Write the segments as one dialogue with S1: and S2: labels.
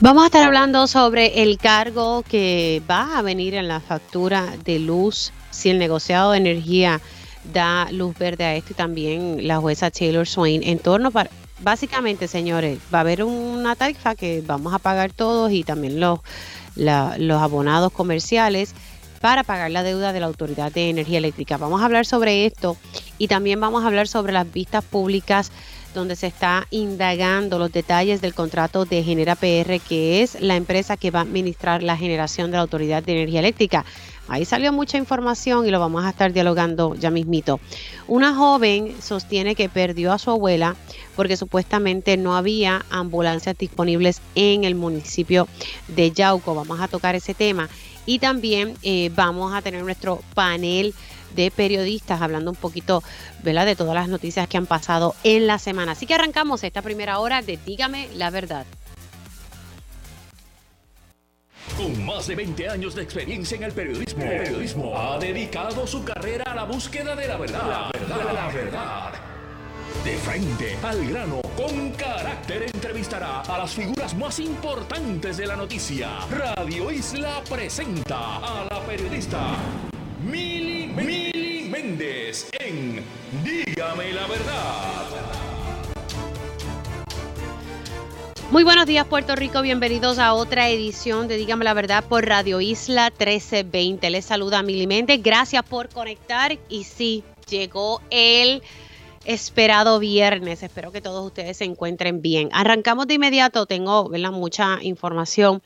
S1: Vamos a estar hablando sobre el cargo que va a venir en la factura de luz si el negociado de energía da luz verde a esto y también la jueza Taylor Swain en torno para básicamente señores va a haber una tarifa que vamos a pagar todos y también los los abonados comerciales para pagar la deuda de la Autoridad de Energía Eléctrica. Vamos a hablar sobre esto y también vamos a hablar sobre las vistas públicas donde se está indagando los detalles del contrato de Genera PR, que es la empresa que va a administrar la generación de la Autoridad de Energía Eléctrica. Ahí salió mucha información y lo vamos a estar dialogando ya mismito. Una joven sostiene que perdió a su abuela porque supuestamente no había ambulancias disponibles en el municipio de Yauco. Vamos a tocar ese tema. Y también eh, vamos a tener nuestro panel de periodistas hablando un poquito de todas las noticias que han pasado en la semana. Así que arrancamos esta primera hora de Dígame la verdad.
S2: Con más de 20 años de experiencia en el periodismo, periodismo ha dedicado su carrera a la búsqueda de la verdad. La verdad, la verdad. De frente al grano, con carácter entrevistará a las figuras más importantes de la noticia. Radio Isla presenta a la periodista Mili, Mili Méndez en Dígame la verdad.
S1: Muy buenos días Puerto Rico, bienvenidos a otra edición de Dígame la Verdad por Radio Isla 1320. Les saluda Mili Méndez, gracias por conectar y sí, llegó el esperado viernes. Espero que todos ustedes se encuentren bien. Arrancamos de inmediato, tengo mucha información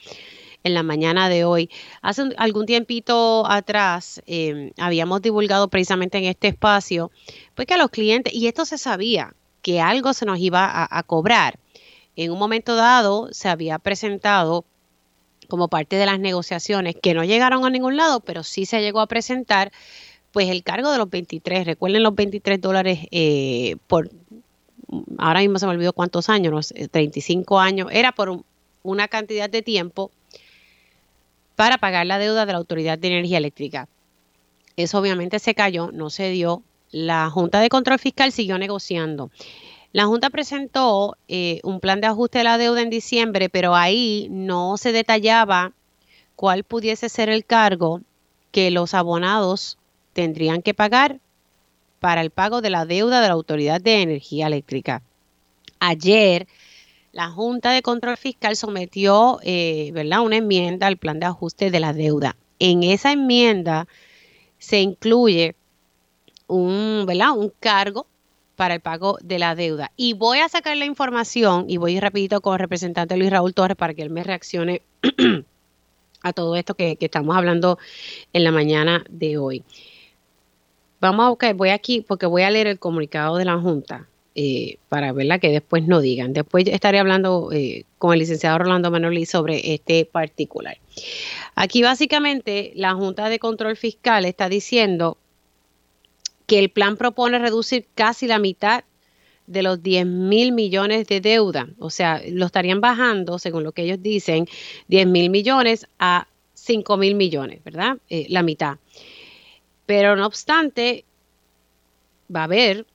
S1: en la mañana de hoy. Hace algún tiempito atrás em, habíamos divulgado precisamente en este espacio, pues que a los clientes, y esto se sabía, que algo se nos iba a, cobrar. En un momento dado se había presentado como parte de las negociaciones que no llegaron a ningún lado, pero sí se llegó a presentar, pues el cargo de los 23, recuerden los 23 dólares eh, por, ahora mismo se me olvidó cuántos años, 35 años, era por una cantidad de tiempo para pagar la deuda de la Autoridad de Energía Eléctrica. Eso obviamente se cayó, no se dio. La Junta de Control Fiscal siguió negociando. La Junta presentó eh, un plan de ajuste de la deuda en diciembre, pero ahí no se detallaba cuál pudiese ser el cargo que los abonados tendrían que pagar para el pago de la deuda de la Autoridad de Energía Eléctrica. Ayer, la Junta de Control Fiscal sometió eh, ¿verdad? una enmienda al plan de ajuste de la deuda. En esa enmienda se incluye un, ¿verdad? un cargo para el pago de la deuda. Y voy a sacar la información y voy rapidito con el representante Luis Raúl Torres para que él me reaccione a todo esto que, estamos hablando en la mañana de hoy. Vamos a buscar, voy aquí porque voy a leer el comunicado de la Junta. Eh, para verla que después no digan. Después estaré hablando eh, con el licenciado Rolando Manoli sobre este particular. Aquí básicamente la Junta de Control Fiscal está diciendo que el plan propone reducir casi la mitad de los 10 mil millones de deuda. O sea, lo estarían bajando, según lo que ellos dicen, 10 mil millones a 5 mil millones, ¿verdad? Eh, la mitad. Pero no obstante, va a haber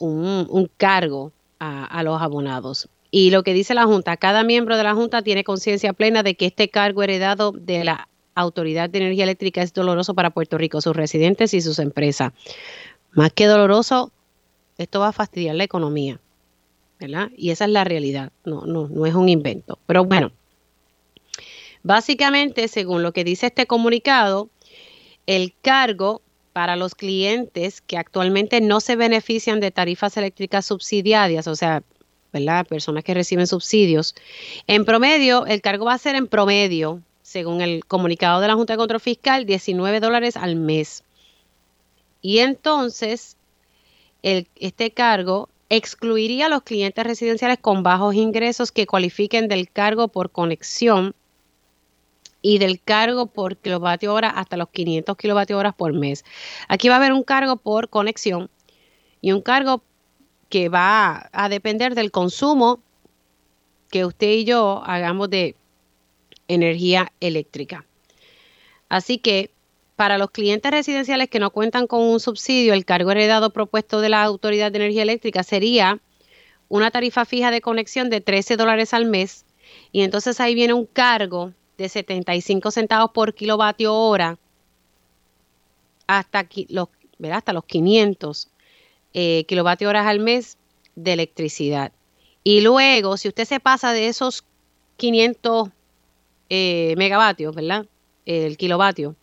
S1: un, cargo a, los abonados. Y lo que dice la Junta, cada miembro de la Junta tiene conciencia plena de que este cargo heredado de la Autoridad de Energía Eléctrica es doloroso para Puerto Rico, sus residentes y sus empresas. Más que doloroso, esto va a fastidiar la economía, ¿verdad? Y esa es la realidad, no, no, no es un invento. Pero bueno, básicamente, según lo que dice este comunicado, el cargo para los clientes que actualmente no se benefician de tarifas eléctricas subsidiarias, o sea, ¿verdad? Personas que reciben subsidios. En promedio, el cargo va a ser en promedio, según el comunicado de la Junta de Control Fiscal, 19 dólares al mes. Y entonces, este cargo excluiría a los clientes residenciales con bajos ingresos que cualifiquen del cargo por conexión y del cargo por kilovatio hora hasta los 500 kilovatios horas por mes. Aquí va a haber un cargo por conexión y un cargo que va a depender del consumo que usted y yo hagamos de energía eléctrica. Así que para los clientes residenciales que no cuentan con un subsidio, el cargo heredado propuesto de la Autoridad de Energía Eléctrica sería una tarifa fija de conexión de 13 dólares al mes Y entonces ahí viene un cargo de 75 centavos por kilovatio hora hasta los, hasta los 500 eh, kilovatios horas al mes de electricidad. Y luego, si usted se pasa de esos 500 eh, megavatios, ¿verdad? El kilovatio,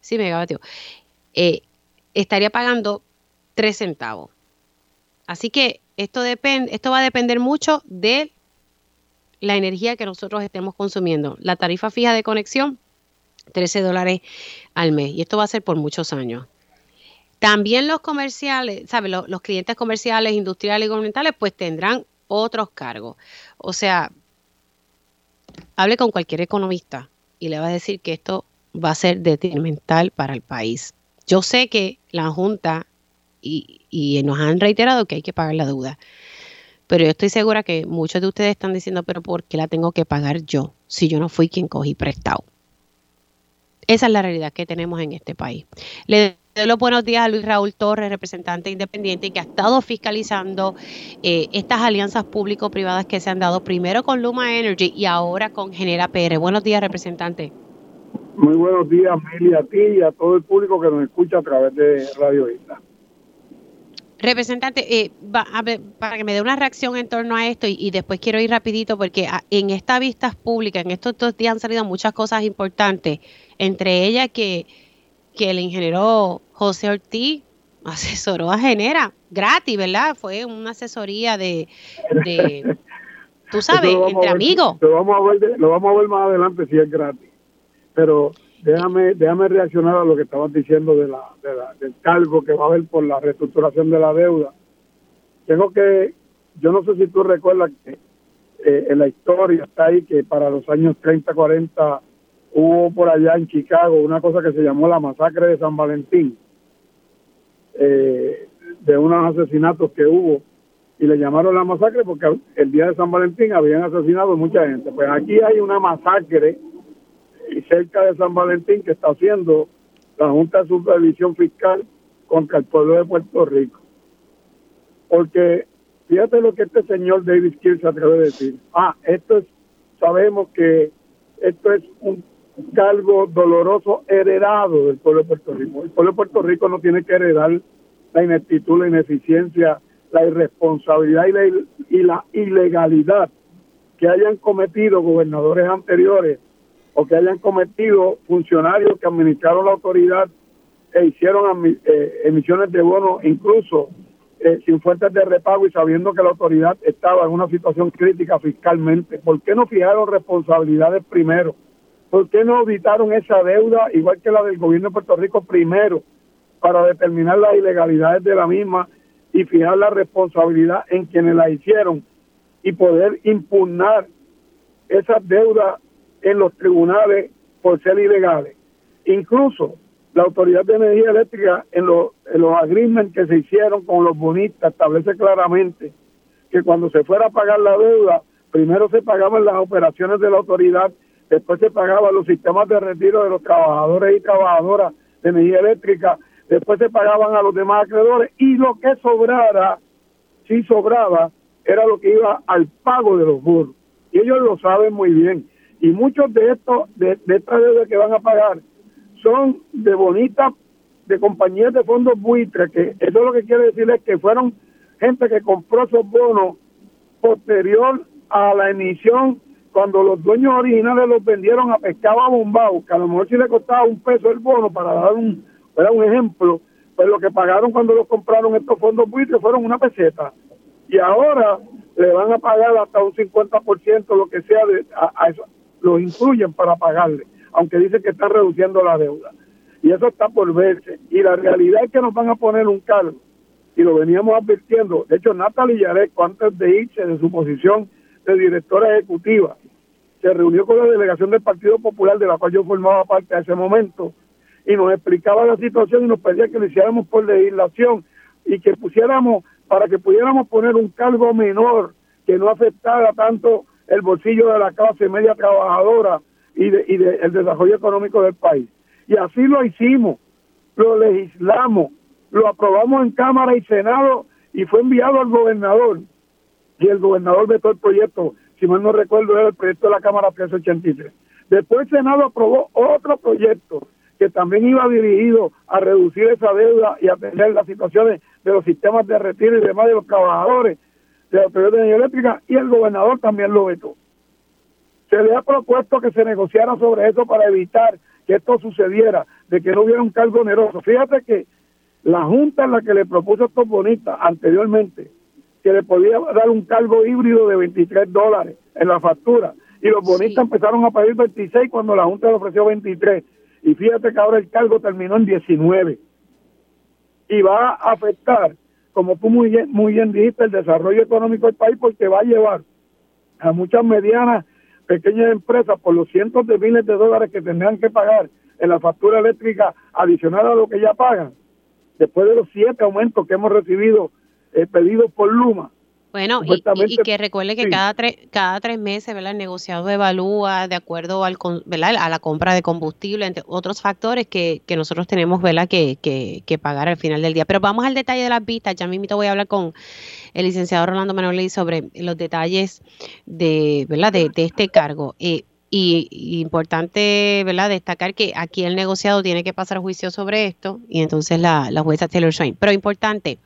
S1: sí, megavatio, eh, estaría pagando 3 centavos. Así que esto, esto va a depender mucho de la energía que nosotros estemos consumiendo. La tarifa fija de conexión, 13 dólares al mes. Y esto va a ser por muchos años. También los comerciales, ¿sabes? Los, clientes comerciales, industriales y gubernamentales, pues tendrán otros cargos. O sea, hable con cualquier economista y le va a decir que esto va a ser detrimental para el país. Yo sé que la Junta y, y nos han reiterado que hay que pagar la deuda, pero yo estoy segura que muchos de ustedes están diciendo, pero ¿por qué la tengo que pagar yo si yo no fui quien cogí prestado? Esa es la realidad que tenemos en este país. Le doy los buenos días a Luis Raúl Torres, representante independiente, que ha estado fiscalizando eh, estas alianzas público-privadas que se han dado primero con Luma Energy y ahora con Genera PR. Buenos días, representante.
S3: Muy buenos días, Meli, a ti y a todo el público que nos escucha a través de Radio Isla.
S1: Representante, eh, para que me dé una reacción en torno a esto y, después quiero ir rapidito porque ah, en esta vista pública, en estos dos días han salido muchas cosas importantes, entre ellas que, que el ingeniero José Ortiz asesoró a Genera, gratis, ¿verdad? Fue una asesoría de, de tú sabes, entre amigos.
S3: Lo vamos, a ver, lo vamos a ver más adelante si es gratis, pero déjame, déjame reaccionar a lo que estabas diciendo de la, del cargo que va a haber por la reestructuración de la deuda. Tengo que, yo no sé si tú recuerdas que eh, en la historia está ahí que para los años 30, 40 hubo por allá en Chicago una cosa que se llamó la masacre de San Valentín, eh, de unos asesinatos que hubo y le llamaron la masacre porque el día de San Valentín habían asesinado mucha gente. Pues aquí hay una masacre y cerca de San Valentín que está haciendo la Junta de Supervisión Fiscal contra el pueblo de Puerto Rico. Porque fíjate lo que este señor David Kiel se atreve a decir. Ah, esto es, sabemos que esto es un cargo doloroso heredado del pueblo de Puerto Rico. El pueblo de Puerto Rico no tiene que heredar la ineptitud, la ineficiencia, la irresponsabilidad y la, y la ilegalidad que hayan cometido gobernadores anteriores o que hayan cometido funcionarios que administraron la autoridad e hicieron eh, emisiones de bonos incluso eh, sin fuentes de repago y sabiendo que la autoridad estaba en una situación crítica fiscalmente. ¿Por qué no fijaron responsabilidades primero? ¿Por qué no auditaron esa deuda igual que la del gobierno de Puerto Rico primero para determinar las ilegalidades de la misma y fijar la responsabilidad en quienes la hicieron y poder impugnar esas deudas en los tribunales por ser ilegales. Incluso la Autoridad de Energía Eléctrica en, los, en los agreements que se hicieron con los bonistas establece claramente que cuando se fuera a pagar la deuda, primero se pagaban las operaciones de la autoridad, después se pagaban los sistemas de retiro de los trabajadores y trabajadoras de energía eléctrica, después se pagaban a los demás acreedores y lo que sobrara, si sobraba, era lo que iba al pago de los burros. Y ellos lo saben muy bien y muchos de estos de, estas deudas que van a pagar son de bonitas de compañías de fondos buitres que eso lo que quiere decir es que fueron gente que compró esos bonos posterior a la emisión cuando los dueños originales los vendieron a pescado bombao que a lo mejor si le costaba un peso el bono para dar un era un ejemplo pues lo que pagaron cuando los compraron estos fondos buitres fueron una peseta. Y ahora le van a pagar hasta un 50% lo que sea de, a, a, los incluyen para pagarle, aunque dicen que están reduciendo la deuda. Y eso está por verse. Y la realidad es que nos van a poner un cargo, y lo veníamos advirtiendo. De hecho, Natalie Yareco, antes de irse de su posición de directora ejecutiva, se reunió con la delegación del Partido Popular, de la cual yo formaba parte a ese momento, y nos explicaba la situación y nos pedía que lo hiciéramos por legislación y que pusiéramos, para que pudiéramos poner un cargo menor que no afectara tanto el bolsillo de la clase media trabajadora y, de, y el desarrollo económico del país. Y así lo hicimos, lo legislamos, lo aprobamos en Cámara y Senado y fue enviado al gobernador. Y el gobernador vetó el proyecto si mal no recuerdo, era el proyecto de la Cámara 383. Después el Senado aprobó otro proyecto que también iba dirigido a reducir esa deuda y atender las situaciones de los sistemas de retiro y demás de los trabajadores de la Autoridad de Energía Eléctrica y el gobernador también lo vetó. Se le ha propuesto que se negociara sobre eso para evitar que esto sucediera, de que no hubiera un cargo oneroso. Fíjate que la Junta en la que le propuso esto bonita anteriormente, que le podía dar un cargo híbrido de 23 dólares en la factura, y los bonistas empezaron a pedir 26 cuando la Junta le ofreció 23. Y fíjate que ahora el cargo terminó en 19. Y va a afectar, como tú muy bien, dijiste, el desarrollo económico del país porque va a llevar a muchas medianas, pequeñas empresas por los cientos de miles de dólares que tendrán que pagar en la factura eléctrica adicional a lo que ya pagan, después de los siete aumentos que hemos recibido eh, pedidos por Luma,
S1: bueno, y, que recuerde que cada, tres, cada tres meses ¿verdad? el negociado evalúa de acuerdo al, ¿verdad? a la compra de combustible, entre otros factores que, que nosotros tenemos ¿verdad? Que, que, que, pagar al final del día. Pero vamos al detalle de las vistas. Ya mismo voy a hablar con el licenciado Rolando Manoli sobre los detalles de, ¿verdad? de, de este cargo. Eh, y, importante, ¿verdad?, destacar que aquí el negociado tiene que pasar juicio sobre esto y entonces la, la jueza Taylor Swain. Pero importante,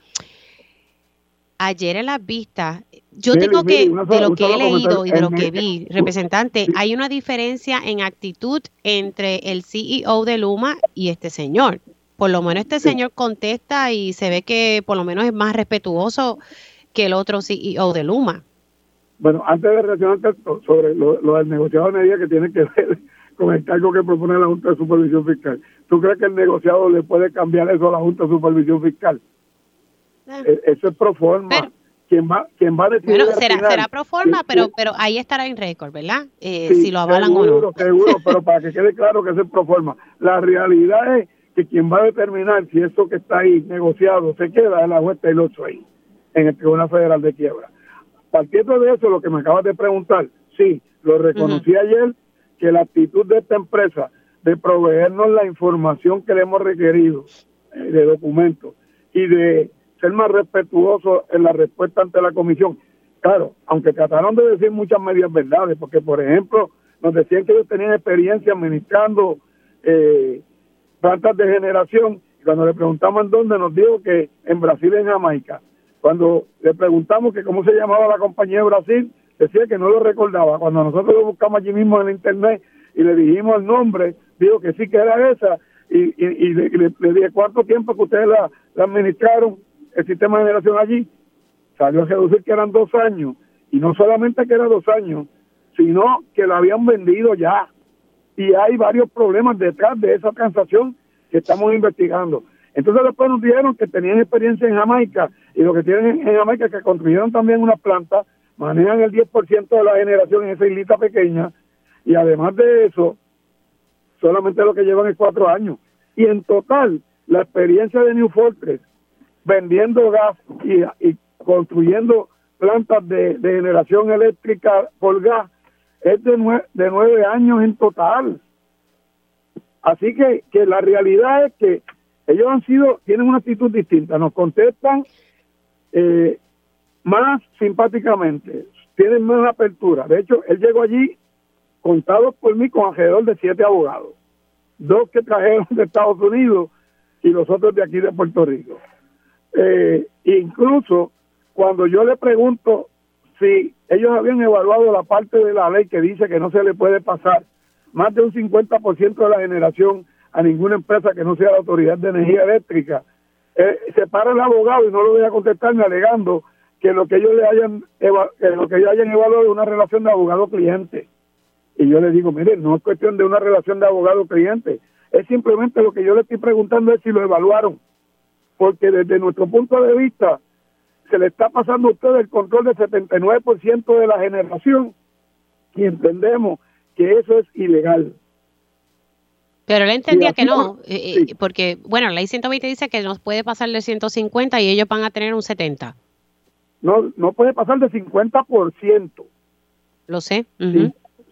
S1: ayer en las vistas, yo tengo que, de lo que he leído y de lo que vi, representante, hay una diferencia en actitud entre el CEO de Luma y este señor. Por lo menos este señor contesta y se ve que por lo menos es más respetuoso que el otro CEO de Luma.
S3: Bueno, antes de reaccionar sobre lo, del negociado de medida que tiene que ver con el cargo que propone la Junta de Supervisión Fiscal, ¿tú crees que el negociado le puede cambiar eso a la Junta de Supervisión Fiscal? E-, eso es pro forma. quien va, quien va a decidir
S1: bueno, será, será pro forma, pero, pero ahí estará en récord, ¿verdad? Eh, si lo avalan o no.
S3: Seguro, pero para que quede claro que eso es pro forma. La realidad es que quien va a determinar si eso que está ahí negociado se queda es la juez Taylor Swain en el Tribunal Federal de Quiebra. Partiendo de eso, lo que me acabas de preguntar, sí, lo reconocí ayer, que la actitud de esta empresa de proveernos la información que le hemos requerido eh, de documentos y de ser más respetuoso en la respuesta ante la comisión. Claro, aunque trataron de decir muchas medias verdades, porque por ejemplo nos decían que ellos tenían experiencia administrando eh, plantas de generación, y cuando le preguntamos en dónde nos dijo que en Brasil y en Jamaica. Cuando le preguntamos que cómo se llamaba la compañía de Brasil, decía que no lo recordaba. Cuando nosotros lo buscamos allí mismo en el internet y le dijimos el nombre, dijo que sí que era esa, y, y, le, dije cuánto tiempo que ustedes la administraron el sistema de generación allí, salió a reducir que eran dos años, y no solamente que eran dos años, sino que la habían vendido ya. Y hay varios problemas detrás de esa transacción que estamos investigando. Entonces después nos dijeron que tenían experiencia en Jamaica y lo que tienen en Jamaica es que construyeron también una planta, manejan el 10% de la generación en esa islita pequeña y además de eso, solamente lo que llevan es cuatro años. Y en total, la experiencia de New Fortress vendiendo gas y, construyendo plantas de, generación eléctrica por gas es de, de nueve años en total. Así que, la realidad es que ellos han sido, tienen una actitud distinta, nos contestan eh, más simpáticamente, tienen más apertura. De hecho, él llegó allí contado por mí con alrededor de siete abogados, dos que trajeron de Estados Unidos y los otros de aquí de Puerto Rico. Eh, incluso cuando yo le pregunto si ellos habían evaluado la parte de la ley que dice que no se le puede pasar más de un 50% de la generación a ninguna empresa que no sea la Autoridad de Energía Eléctrica, eh, se para el abogado y no lo voy a contestarme alegando que lo que ellos le hayan lo que ellos hayan evaluado es una relación de abogado-cliente. Y yo le digo, mire, no es cuestión de una relación de abogado-cliente, es simplemente lo que yo le estoy preguntando es si lo evaluaron porque desde nuestro punto de vista se le está pasando a usted el control del 79% de la generación y entendemos que eso es ilegal.
S1: Pero él entendía que no, eh, eh, porque, bueno, la ley 120 dice que no puede pasar de 150 y ellos van a tener un 70.
S3: No, no puede pasar de 50%.
S1: Lo sé.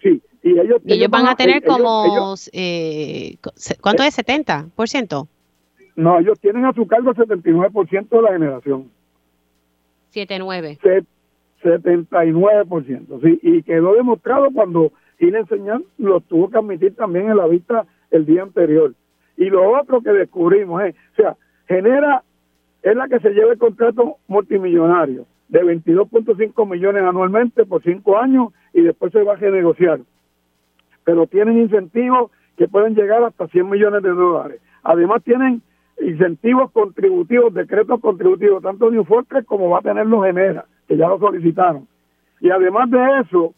S3: Sí,
S1: Y ellos, van a tener como, eh, ¿cuánto es? ¿70%?
S3: No, ellos tienen a su cargo el 79% de la generación.
S1: 79.
S3: 79%. Sí, y quedó demostrado cuando Gil Enseñar lo tuvo que admitir también en la vista el día anterior. Y lo otro que descubrimos es, o sea, genera, es la que se lleva el contrato multimillonario de 22.5 millones anualmente por cinco años y después se va a renegociar. Pero tienen incentivos que pueden llegar hasta 100 millones de dólares. Además tienen incentivos contributivos, decretos contributivos, tanto New Fortress como va a tener los Genera, que ya lo solicitaron. Y además de eso,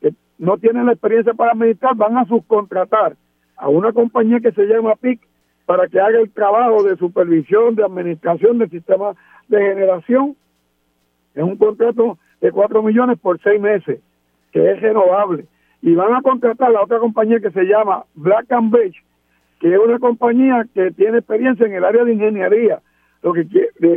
S3: que no tienen la experiencia para administrar, van a subcontratar a una compañía que se llama PIC para que haga el trabajo de supervisión, de administración del sistema de generación. Es un contrato de 4 millones por 6 meses, que es renovable. Y van a contratar a otra compañía que se llama Black and Beach, que es una compañía que tiene experiencia en el área de ingeniería, lo que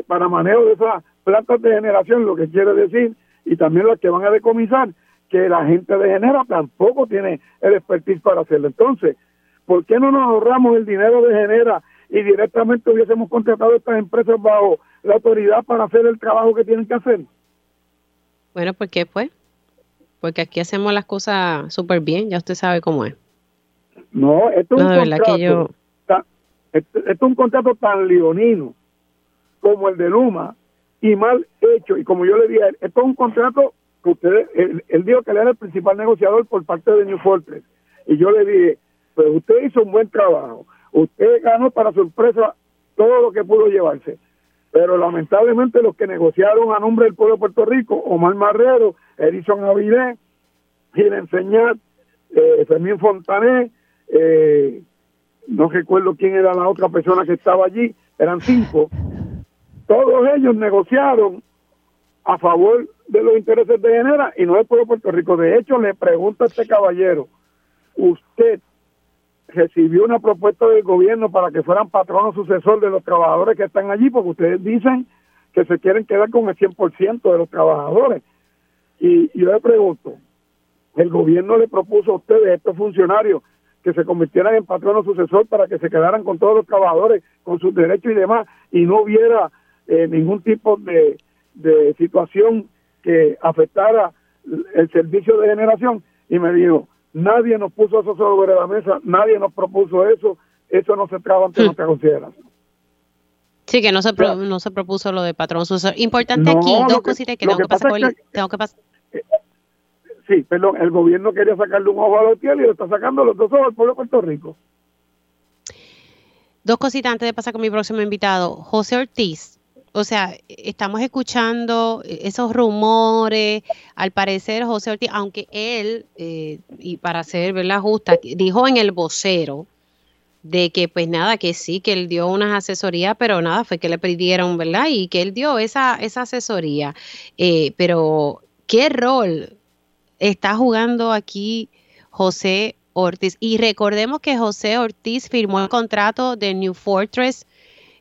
S3: para manejo de esas plantas de generación, lo que quiere decir, y también las que van a decomisar, que la gente de Genera tampoco tiene el expertise para hacerlo. Entonces, ¿por qué no nos ahorramos el dinero de Genera y directamente hubiésemos contratado a estas empresas bajo la autoridad para hacer el trabajo que tienen que hacer?
S1: Bueno, ¿por qué pues? Porque aquí hacemos las cosas súper bien, ya usted sabe cómo es.
S3: No, esto es, un contrato, esto, es un contrato tan leonino como el de Luma y mal hecho. Y como yo le dije, esto es un contrato que usted, él, dijo que él era el principal negociador por parte de New Fortress. Y yo le dije, pues usted hizo un buen trabajo. Usted ganó para sorpresa todo lo que pudo llevarse. Pero lamentablemente los que negociaron a nombre del pueblo de Puerto Rico, Omar Marrero, Edison Avilés, Gil Enseñar, eh, Fermín Fontané, eh, no recuerdo quién era la otra persona que estaba allí, eran cinco, todos ellos negociaron a favor de los intereses de Genera y no del pueblo de Puerto Rico. De hecho, le pregunto a este caballero, ¿usted recibió una propuesta del gobierno para que fueran patrono sucesor de los trabajadores que están allí? Porque ustedes dicen que se quieren quedar con el 100% de los trabajadores. Y yo le pregunto, ¿el gobierno le propuso a ustedes, estos funcionarios, que se convirtieran en patrono sucesor para que se quedaran con todos los trabajadores, con sus derechos y demás, y no hubiera eh, ningún tipo de, de situación que afectara el servicio de generación. Y me dijo, nadie nos puso eso sobre la mesa, nadie nos propuso eso, eso no se traba ante nuestra consideración.
S1: Sí, que no se, no se propuso lo de patrón sucesor. Importante aquí, dos cositas que, tengo que, pasar tengo que pasar
S3: sí, perdón, el gobierno quería sacarle un ojo a los pies y lo está sacando los dos ojos al pueblo de Puerto Rico.
S1: Dos cositas antes de pasar con mi próximo invitado. José Ortiz, o sea, estamos escuchando esos rumores. Al parecer, José Ortiz, aunque él, eh, y para ser ¿verdad? justa, dijo en el vocero de que pues nada, que sí, que él dio unas asesorías, pero nada, fue que le pidieron, ¿verdad? Y que él dio esa, esa asesoría. Eh, pero, ¿qué rol está jugando aquí José Ortiz. Y recordemos que José Ortiz firmó el contrato de New Fortress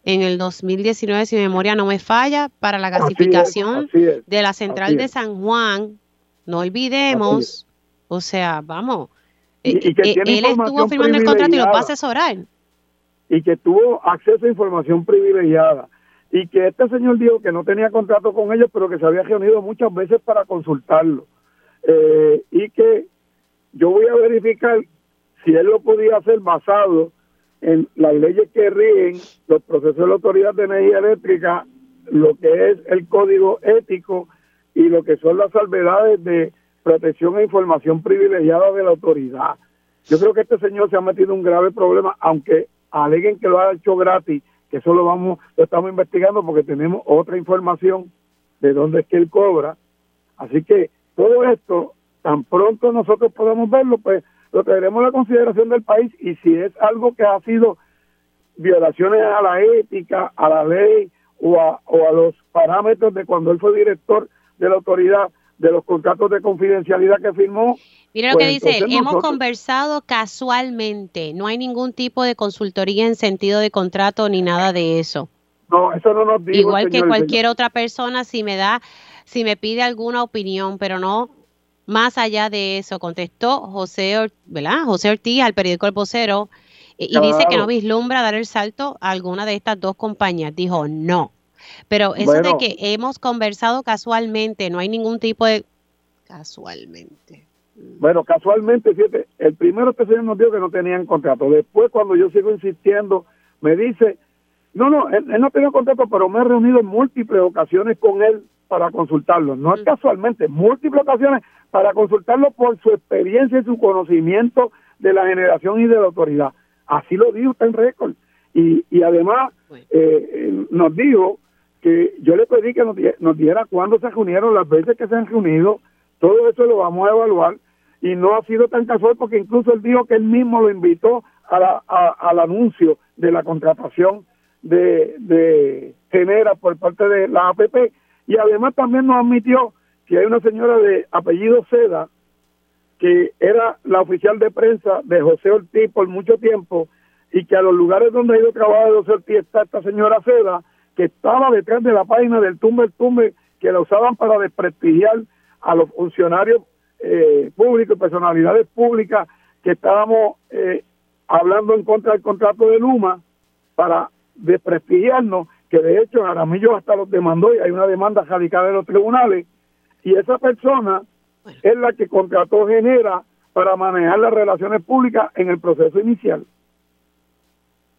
S1: en el 2019, si mi memoria no me falla, para la gasificación de la central de San Juan. No olvidemos, o sea, vamos, eh, eh, él estuvo firmando el contrato y lo va a asesorar.
S3: Y que tuvo acceso a información privilegiada. Y que este señor dijo que no tenía contrato con ellos, pero que se había reunido muchas veces para consultarlo eh, y que yo voy a verificar si él lo podía hacer basado en las leyes que rigen los procesos de la Autoridad de Energía Eléctrica, lo que es el código ético y lo que son las salvedades de protección e información privilegiada de la autoridad. Yo creo que este señor se ha metido un grave problema, aunque aleguen que lo ha hecho gratis, que eso lo vamos, lo estamos investigando porque tenemos otra información de dónde es que él cobra. Así que todo esto, tan pronto nosotros podemos verlo, pues lo traeremos a la consideración del país y si es algo que ha sido violaciones a la ética, a la ley o a, o a los parámetros de cuando él fue director de la autoridad de los contratos de confidencialidad que firmó.
S1: Mira lo que pues dice él, hemos conversado casualmente, no hay ningún tipo de consultoría en sentido de contrato ni nada de eso.
S3: No, eso no nos dijo.
S1: Igual que cualquier otra persona, si me da si me pide alguna opinión, pero no más allá de eso, contestó José, ¿verdad? José Ortiz al periódico El Vocero y, dice que no vislumbra dar el salto a alguna de estas dos compañías. Dijo no. Pero eso de que hemos conversado casualmente, no hay ningún tipo de... Casualmente.
S3: Bueno, casualmente, fíjate, el primero este señor nos dijo que no tenían contrato. Después, cuando yo sigo insistiendo, me dice, no, no, él, no tenía contrato, pero me he reunido en múltiples ocasiones con él para consultarlo. No es mm. casualmente, múltiples ocasiones para consultarlo por su experiencia y su conocimiento de la generación y de la autoridad. Así lo dijo, está en récord. Y, y además eh, nos dijo que yo le pedí que nos, nos diera cuándo se reunieron, las veces que se han reunido, todo eso lo vamos a evaluar y no ha sido tan casual porque incluso él dijo que él mismo lo invitó a la, al anuncio de la contratación de, de Genera por parte de la APP y además también nos admitió que hay una señora de apellido Seda que era la oficial de prensa de José Ortiz por mucho tiempo y que a los lugares donde ha ido a trabajar José Ortiz está esta señora Seda que estaba detrás de la página del tumbe tumbe que la usaban para desprestigiar a los funcionarios eh, públicos personalidades públicas que estábamos eh, hablando en contra del contrato de Luma para desprestigiarnos, que de hecho Aramillo hasta los demandó y hay una demanda radicada en los tribunales, y esa persona es la que contrató Genera para manejar las relaciones públicas en el proceso inicial.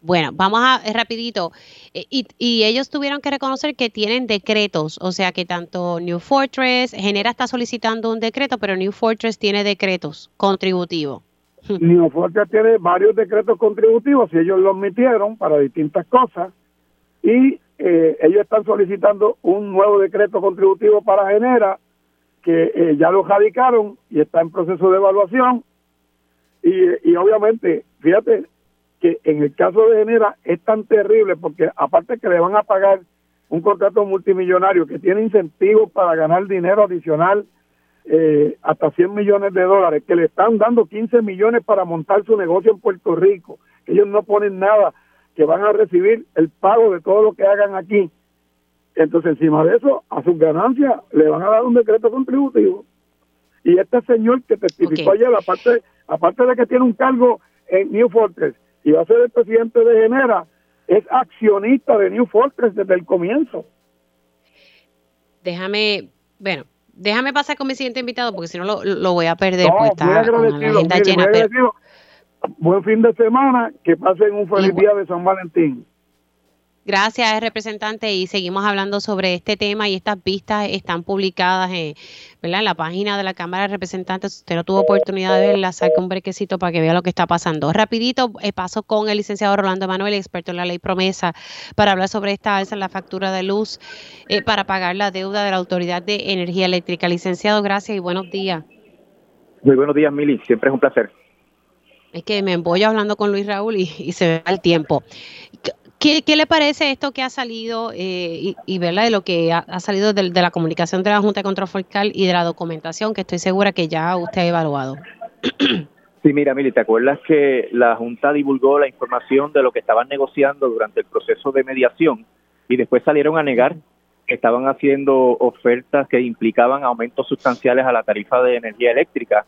S1: Bueno, vamos a eh, rapidito. Eh, y, y, ellos tuvieron que reconocer que tienen decretos, o sea que tanto New Fortress, Genera está solicitando un decreto, pero New Fortress tiene decretos contributivos.
S3: New Fortress tiene varios decretos contributivos y ellos los emitieron para distintas cosas y eh, ellos están solicitando un nuevo decreto contributivo para Genera que ya lo radicaron y está en proceso de evaluación. Y, y obviamente, fíjate, que en el caso de Genera es tan terrible porque aparte que le van a pagar un contrato multimillonario que tiene incentivos para ganar dinero adicional eh, hasta 100 millones de dólares, que le están dando 15 millones para montar su negocio en Puerto Rico, ellos no ponen nada, que van a recibir el pago de todo lo que hagan aquí. Entonces, encima de eso, a sus ganancias le van a dar un decreto contributivo. Y este señor que testificó ayer, aparte, aparte de que tiene un cargo en New Fortress, y va a ser el presidente de Genera, es accionista de New Fortress desde el comienzo.
S1: Déjame, bueno, déjame pasar con mi siguiente invitado porque si no lo, voy a perder. No, pues la agenda llena,
S3: Buen fin de semana, que pasen un feliz día de San Valentín.
S1: Gracias, representante. Y seguimos hablando sobre este tema y estas vistas están publicadas en, ¿verdad? en la página de la Cámara de Representantes. Si usted no tuvo oportunidad de verla, saque un brequecito para que vea lo que está pasando. Rapidito, eh, paso con el licenciado Rolando Manuel, experto en la ley promesa, para hablar sobre esta alza en la factura de luz eh, para pagar la deuda de la Autoridad de Energía Eléctrica. Licenciado, gracias y buenos días.
S4: Muy buenos días, Mili. Siempre es un placer.
S1: Es que me voy hablando con Luis Raúl y, se ve el tiempo. ¿Qué, le parece esto que ha salido eh, y, ¿verdad? de lo que ha, salido de, la comunicación de la Junta de Control Fiscal y de la documentación que estoy segura que ya usted ha evaluado?
S4: Sí, mira, Mili, ¿te acuerdas que la Junta divulgó la información de lo que estaban negociando durante el proceso de mediación y después salieron a negar que estaban haciendo ofertas que implicaban aumentos sustanciales a la tarifa de energía eléctrica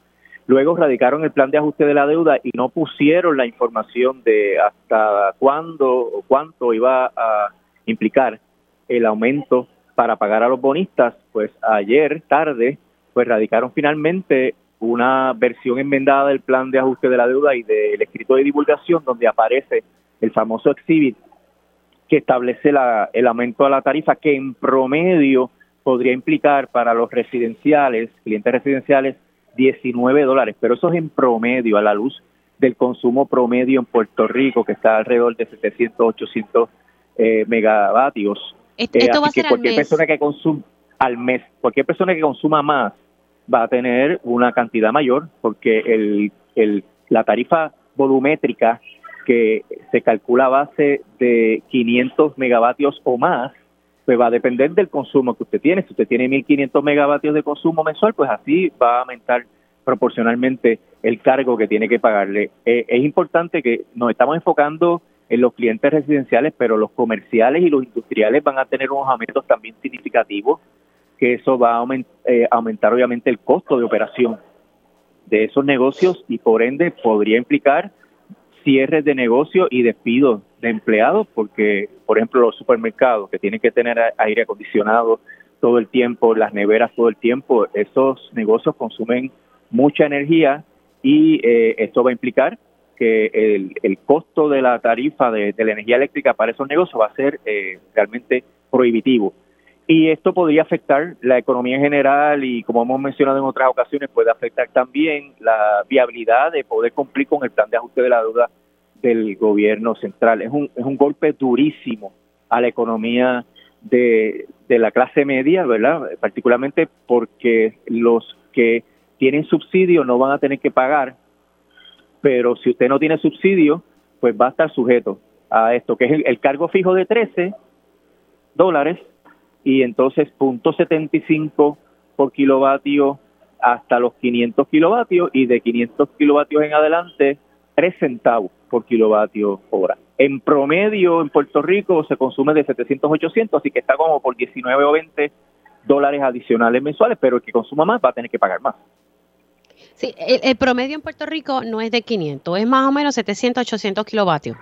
S4: Luego radicaron el plan de ajuste de la deuda y no pusieron la información de hasta cuándo o cuánto iba a implicar el aumento para pagar a los bonistas. Pues ayer tarde, pues radicaron finalmente una versión enmendada del plan de ajuste de la deuda y del escrito de divulgación donde aparece el famoso exhibit que establece la, el aumento de la tarifa que en promedio podría implicar para los residenciales, clientes residenciales, 19 dólares, pero eso es en promedio a la luz del consumo promedio en Puerto Rico, que está alrededor de 700, 800 eh, megavatios.
S1: Esto, eh, va a ser que
S4: cualquier persona que consuma al mes, cualquier persona que consuma más va a tener una cantidad mayor, porque el, el, la tarifa volumétrica que se calcula a base de 500 megavatios o más, pues va a depender del consumo que usted tiene. Si usted tiene 1.500 megavatios de consumo mensual, pues así va a aumentar proporcionalmente el cargo que tiene que pagarle. Eh, es importante que nos estamos enfocando en los clientes residenciales, pero los comerciales y los industriales van a tener unos aumentos también significativos, que eso va a eh, aumentar obviamente el costo de operación de esos negocios y por ende podría implicar cierres de negocio y despidos de empleados, porque por ejemplo, los supermercados que tienen que tener aire acondicionado todo el tiempo, las neveras todo el tiempo, esos negocios consumen mucha energía y eh, esto va a implicar que el, el costo de la tarifa de, la energía eléctrica para esos negocios va a ser eh, realmente prohibitivo. Y esto podría afectar la economía en general y, como hemos mencionado en otras ocasiones, puede afectar también la viabilidad de poder cumplir con el plan de ajuste de la deuda del gobierno central. Es un, es un golpe durísimo a la economía de, de la clase media, ¿verdad? Particularmente porque los que tienen subsidio no van a tener que pagar, pero si usted no tiene subsidio, pues va a estar sujeto a esto, que es el, cargo fijo de 13 dólares y entonces punto 75 por kilovatio hasta los 500 kilovatios y de 500 kilovatios en adelante 3 centavos por kilovatio hora. En promedio en Puerto Rico se consume de 700 a 800, así que está como por 19 o 20 dólares adicionales mensuales, pero el que consuma más va a tener que pagar más.
S1: Sí, el, promedio en Puerto Rico no es de 500, es más o menos 700, 800 kilovatios.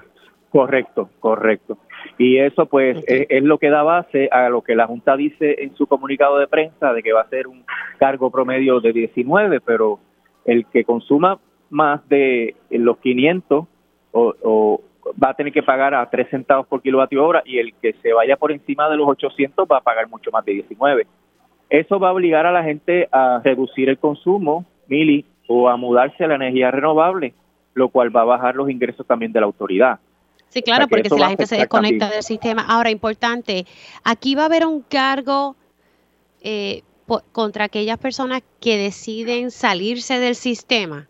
S4: Correcto, correcto. Y eso pues es, lo que da base a lo que la Junta dice en su comunicado de prensa de que va a ser un cargo promedio de 19, pero el que consuma más de los 500 o, va a tener que pagar a 3 centavos por kilovatio hora y el que se vaya por encima de los 800 va a pagar mucho más de 19. Eso va a obligar a la gente a reducir el consumo, Mili, o a mudarse a la energía renovable, lo cual va a bajar los ingresos también de la autoridad.
S1: Sí, claro, porque si la gente se desconecta del sistema. Ahora, importante, aquí va a haber un cargo eh, contra aquellas personas que deciden salirse del sistema.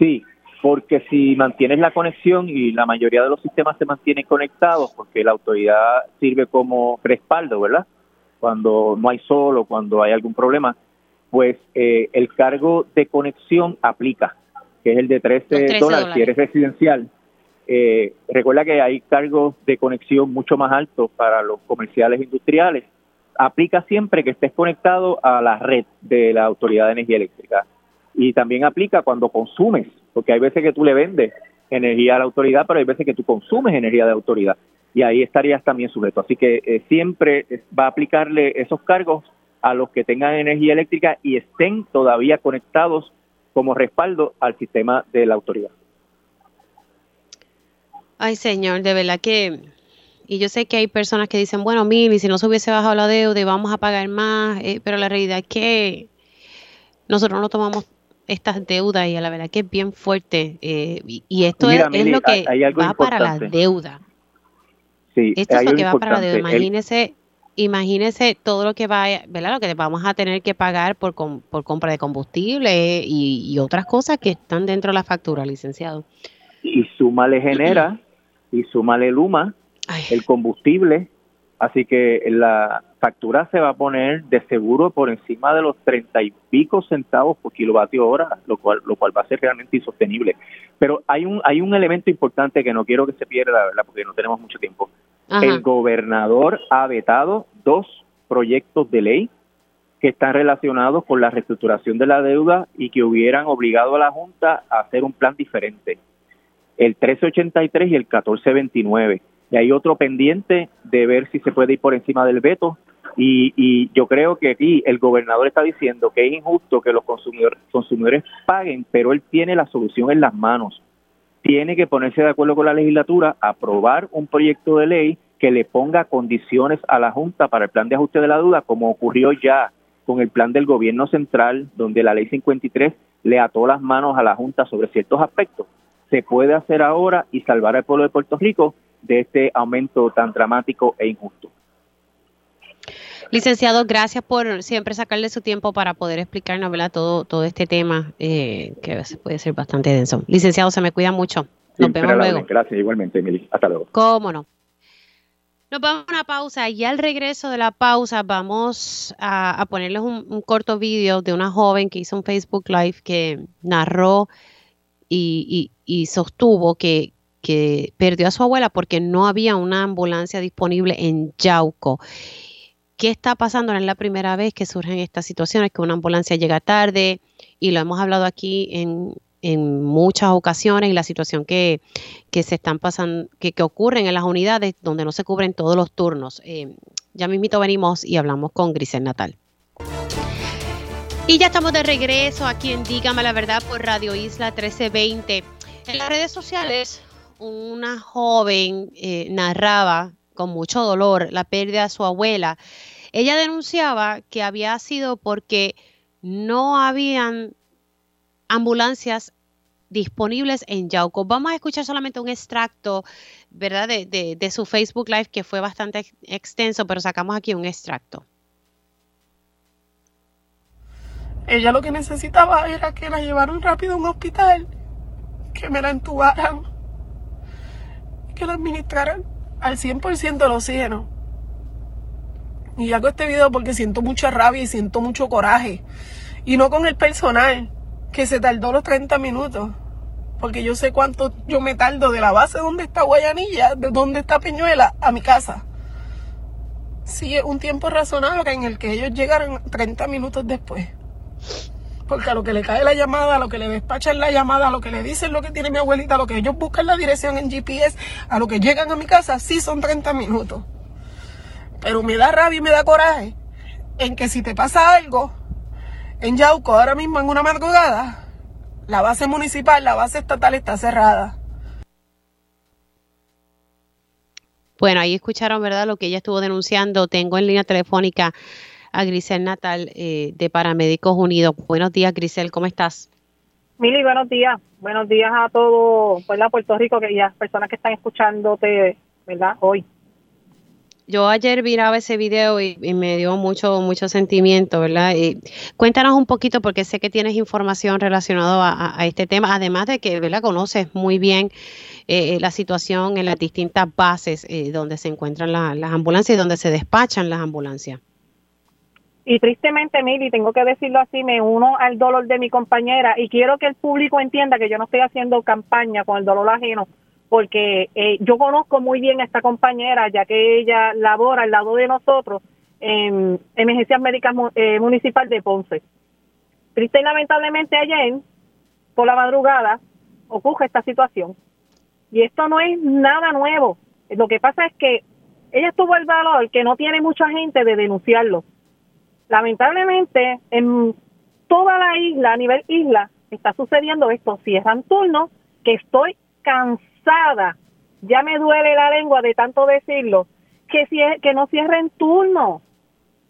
S4: Sí, porque si mantienes la conexión y la mayoría de los sistemas se mantienen conectados, porque la autoridad sirve como respaldo, ¿verdad? Cuando no hay sol o cuando hay algún problema, pues eh, el cargo de conexión aplica, que es el de 13, dólares, si eres residencial. Eh, recuerda que hay cargos de conexión mucho más altos para los comerciales industriales. Aplica siempre que estés conectado a la red de la Autoridad de Energía Eléctrica. Y también aplica cuando consumes porque hay veces que tú le vendes energía a la autoridad, pero hay veces que tú consumes energía de autoridad y ahí estarías también sujeto. Así que eh, siempre va a aplicarle esos cargos a los que tengan energía eléctrica y estén todavía conectados como respaldo al sistema de la autoridad.
S1: Ay, señor, de verdad que... Y yo sé que hay personas que dicen, bueno, Mimi, si no se hubiese bajado la deuda vamos a pagar más, eh, pero la realidad es que nosotros no tomamos estas deudas y a la verdad que es bien fuerte. Eh, y, esto es, lo que va para la deuda.
S4: Sí,
S1: esto es lo que va para la deuda. Imagínese, imagínese todo lo que va, ¿verdad? Lo que vamos a tener que pagar por, por compra de combustible y, otras cosas que están dentro de la factura, licenciado.
S4: Y súmale genera, y súmale Luma, el combustible, Así que la factura se va a poner de seguro por encima de los treinta y pico centavos por kilovatio hora, lo cual, lo cual va a ser realmente insostenible. Pero hay un, hay un elemento importante que no quiero que se pierda, ¿verdad? Porque no tenemos mucho tiempo. El gobernador ha vetado dos proyectos de ley que están relacionados con la reestructuración de la deuda y que hubieran obligado a la Junta a hacer un plan diferente. El 1383 y el 1429 y hay otro pendiente de ver si se puede ir por encima del veto. Y, yo creo que aquí el gobernador está diciendo que es injusto que los consumidores, consumidores paguen, pero él tiene la solución en las manos. Tiene que ponerse de acuerdo con la legislatura, aprobar un proyecto de ley que le ponga condiciones a la Junta para el plan de ajuste de la duda, como ocurrió ya con el plan del gobierno central, donde la ley 53 le ató las manos a la Junta sobre ciertos aspectos. Se puede hacer ahora y salvar al pueblo de Puerto Rico de este aumento tan dramático e injusto.
S1: Licenciado, gracias por siempre sacarle su tiempo para poder explicarnos todo, todo este tema eh, que puede ser bastante denso. Licenciado, se me cuida mucho. Nos vemos luego.
S4: Gracias, igualmente, Emily. Hasta luego.
S1: ¿Cómo no? Nos vamos a una pausa y al regreso de la pausa vamos a, ponerles un, corto vídeo de una joven que hizo un Facebook Live que narró y sostuvo que, que perdió a su abuela porque no había una ambulancia disponible en Yauco. ¿Qué está pasando? No es la primera vez que surgen estas situaciones, que una ambulancia llega tarde y lo hemos hablado aquí en, en muchas ocasiones y la situación que, se están pasando, que, que, ocurren en las unidades donde no se cubren todos los turnos. Eh, ya mismito venimos y hablamos con Grisel Natal. Y ya estamos de regreso aquí en Dígame la Verdad por Radio Isla 1320. En las redes sociales, una joven eh, narraba con mucho dolor la pérdida de su abuela. Ella denunciaba que había sido porque no habían ambulancias disponibles en Yauco. Vamos a escuchar solamente un extracto, ¿verdad? De, su Facebook Live que fue bastante extenso, pero sacamos aquí un extracto.
S5: Ella lo que necesitaba era que la llevaran rápido a un hospital, que me la entubaran, que la administraran al 100% el oxígeno. Y hago este video porque siento mucha rabia y siento mucho coraje. Y no con el personal, que se tardó los 30 minutos. Porque yo sé cuánto yo me tardo de la base donde está Guayanilla, de donde está Peñuela, a mi casa. Sí, es un tiempo razonable en el que ellos llegaron 30 minutos después. Porque a lo que le cae la llamada, a lo que le despachan la llamada, a lo que le dicen lo que tiene mi abuelita, a lo que ellos buscan la dirección en GPS, a lo que llegan a mi casa, sí son 30 minutos. Pero me da rabia y me da coraje en que si te pasa algo, en Yauco, ahora mismo en una madrugada, la base municipal, la base estatal está cerrada.
S1: Bueno, ahí escucharon, ¿verdad? Lo que ella estuvo denunciando. Tengo en línea telefónica a Grisel Natal eh, de Paramédicos Unidos. Buenos días, Grisel, ¿cómo estás?
S6: Mili, buenos días. Buenos días a todo Puerto Rico y a las personas que están escuchándote, ¿verdad? Hoy
S1: yo ayer miraba ese video y, me dio mucho, mucho sentimiento, ¿verdad? Cuéntanos un poquito, porque sé que tienes información relacionada a, este tema, además de que, ¿verdad? Conoces muy bien eh, la situación en las distintas bases eh, donde se encuentran las ambulancias y donde se despachan las ambulancias.
S6: Y tristemente, Mili, tengo que decirlo así, me uno al dolor de mi compañera y quiero que el público entienda que yo no estoy haciendo campaña con el dolor ajeno porque eh, yo conozco muy bien a esta compañera, ya que ella labora al lado de nosotros en Emergencias Médicas eh, Municipal de Ponce. Triste y lamentablemente ayer, por la madrugada, ocurre esta situación. Y esto no es nada nuevo. Lo que pasa es que ella tuvo el valor que no tiene mucha gente de denunciarlo. Lamentablemente, en toda la isla, a nivel isla, está sucediendo esto. Cierran turnos, que estoy cansada ya me duele la lengua de tanto decirlo, que, que no cierren turno.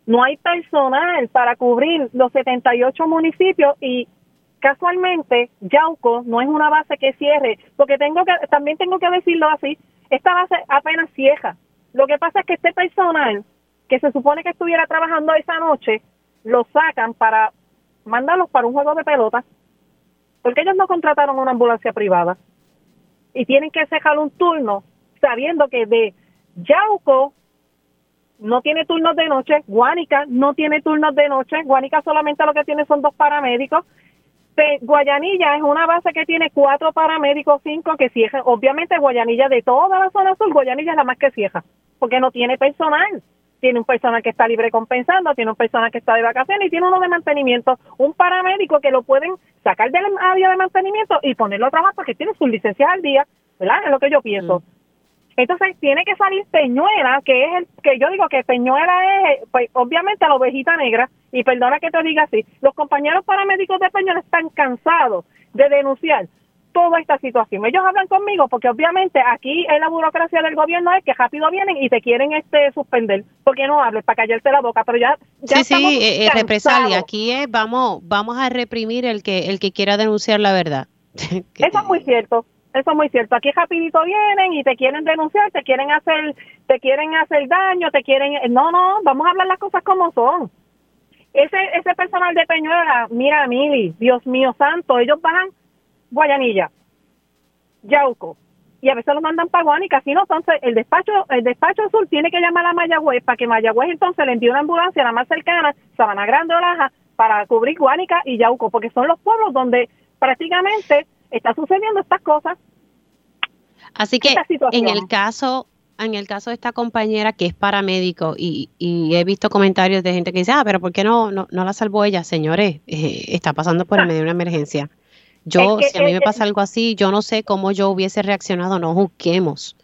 S6: No hay personal para cubrir los 78 municipios y casualmente Yauco no es una base que cierre, porque tengo que también tengo que decirlo así, esta base apenas cierra. Lo que pasa es que este personal que se supone que estuviera trabajando esa noche, lo sacan para mandarlos para un juego de pelota, porque ellos no contrataron una ambulancia privada y tienen que cerrar un turno sabiendo que de Yauco no tiene turnos de noche, Guánica no tiene turnos de noche, Guánica solamente lo que tiene son dos paramédicos, Guayanilla es una base que tiene cuatro paramédicos, cinco que cierran, obviamente Guayanilla de toda la zona sur, Guayanilla es la más que cierra, porque no tiene personal tiene un personal que está libre compensando, tiene un personal que está de vacaciones y tiene uno de mantenimiento, un paramédico que lo pueden sacar del área de mantenimiento y ponerlo a trabajar porque tiene sus licencias al día, ¿verdad? Es lo que yo pienso. Mm. Entonces tiene que salir Peñuela, que es el que yo digo que Peñuela es, pues obviamente la ovejita negra, y perdona que te diga así, los compañeros paramédicos de Peñuela están cansados de denunciar toda esta situación. Ellos hablan conmigo porque obviamente aquí en la burocracia del gobierno es que rápido vienen y te quieren este suspender porque no hables para callarte la boca, pero ya,
S1: ya sí sí eh, eh, represalia aquí es vamos vamos a reprimir el que el que quiera denunciar la verdad.
S6: Eso es muy cierto. Eso es muy cierto. Aquí rapidito vienen y te quieren denunciar, te quieren hacer, te quieren hacer daño, te quieren, no, no, vamos a hablar las cosas como son. Ese, ese personal de Peñuela, mira, Mili, Dios mío santo, ellos bajan Guayanilla, Yauco, y a veces lo mandan para Guanica, si no, entonces el despacho, el despacho azul tiene que llamar a Mayagüez para que Mayagüez entonces le envíe una ambulancia a la más cercana, Sabana Grande o Laja, para cubrir Guanica y Yauco, porque son los pueblos donde prácticamente está sucediendo estas cosas.
S1: Así que en el caso en el caso de esta compañera que es paramédico y, y, he visto comentarios de gente que dice, ah, pero ¿por qué no, no, la salvó ella? Señores, eh, está pasando por el medio de una emergencia. Yo, si a mí me pasa algo así, yo no sé cómo yo hubiese reaccionado, no juzguemos.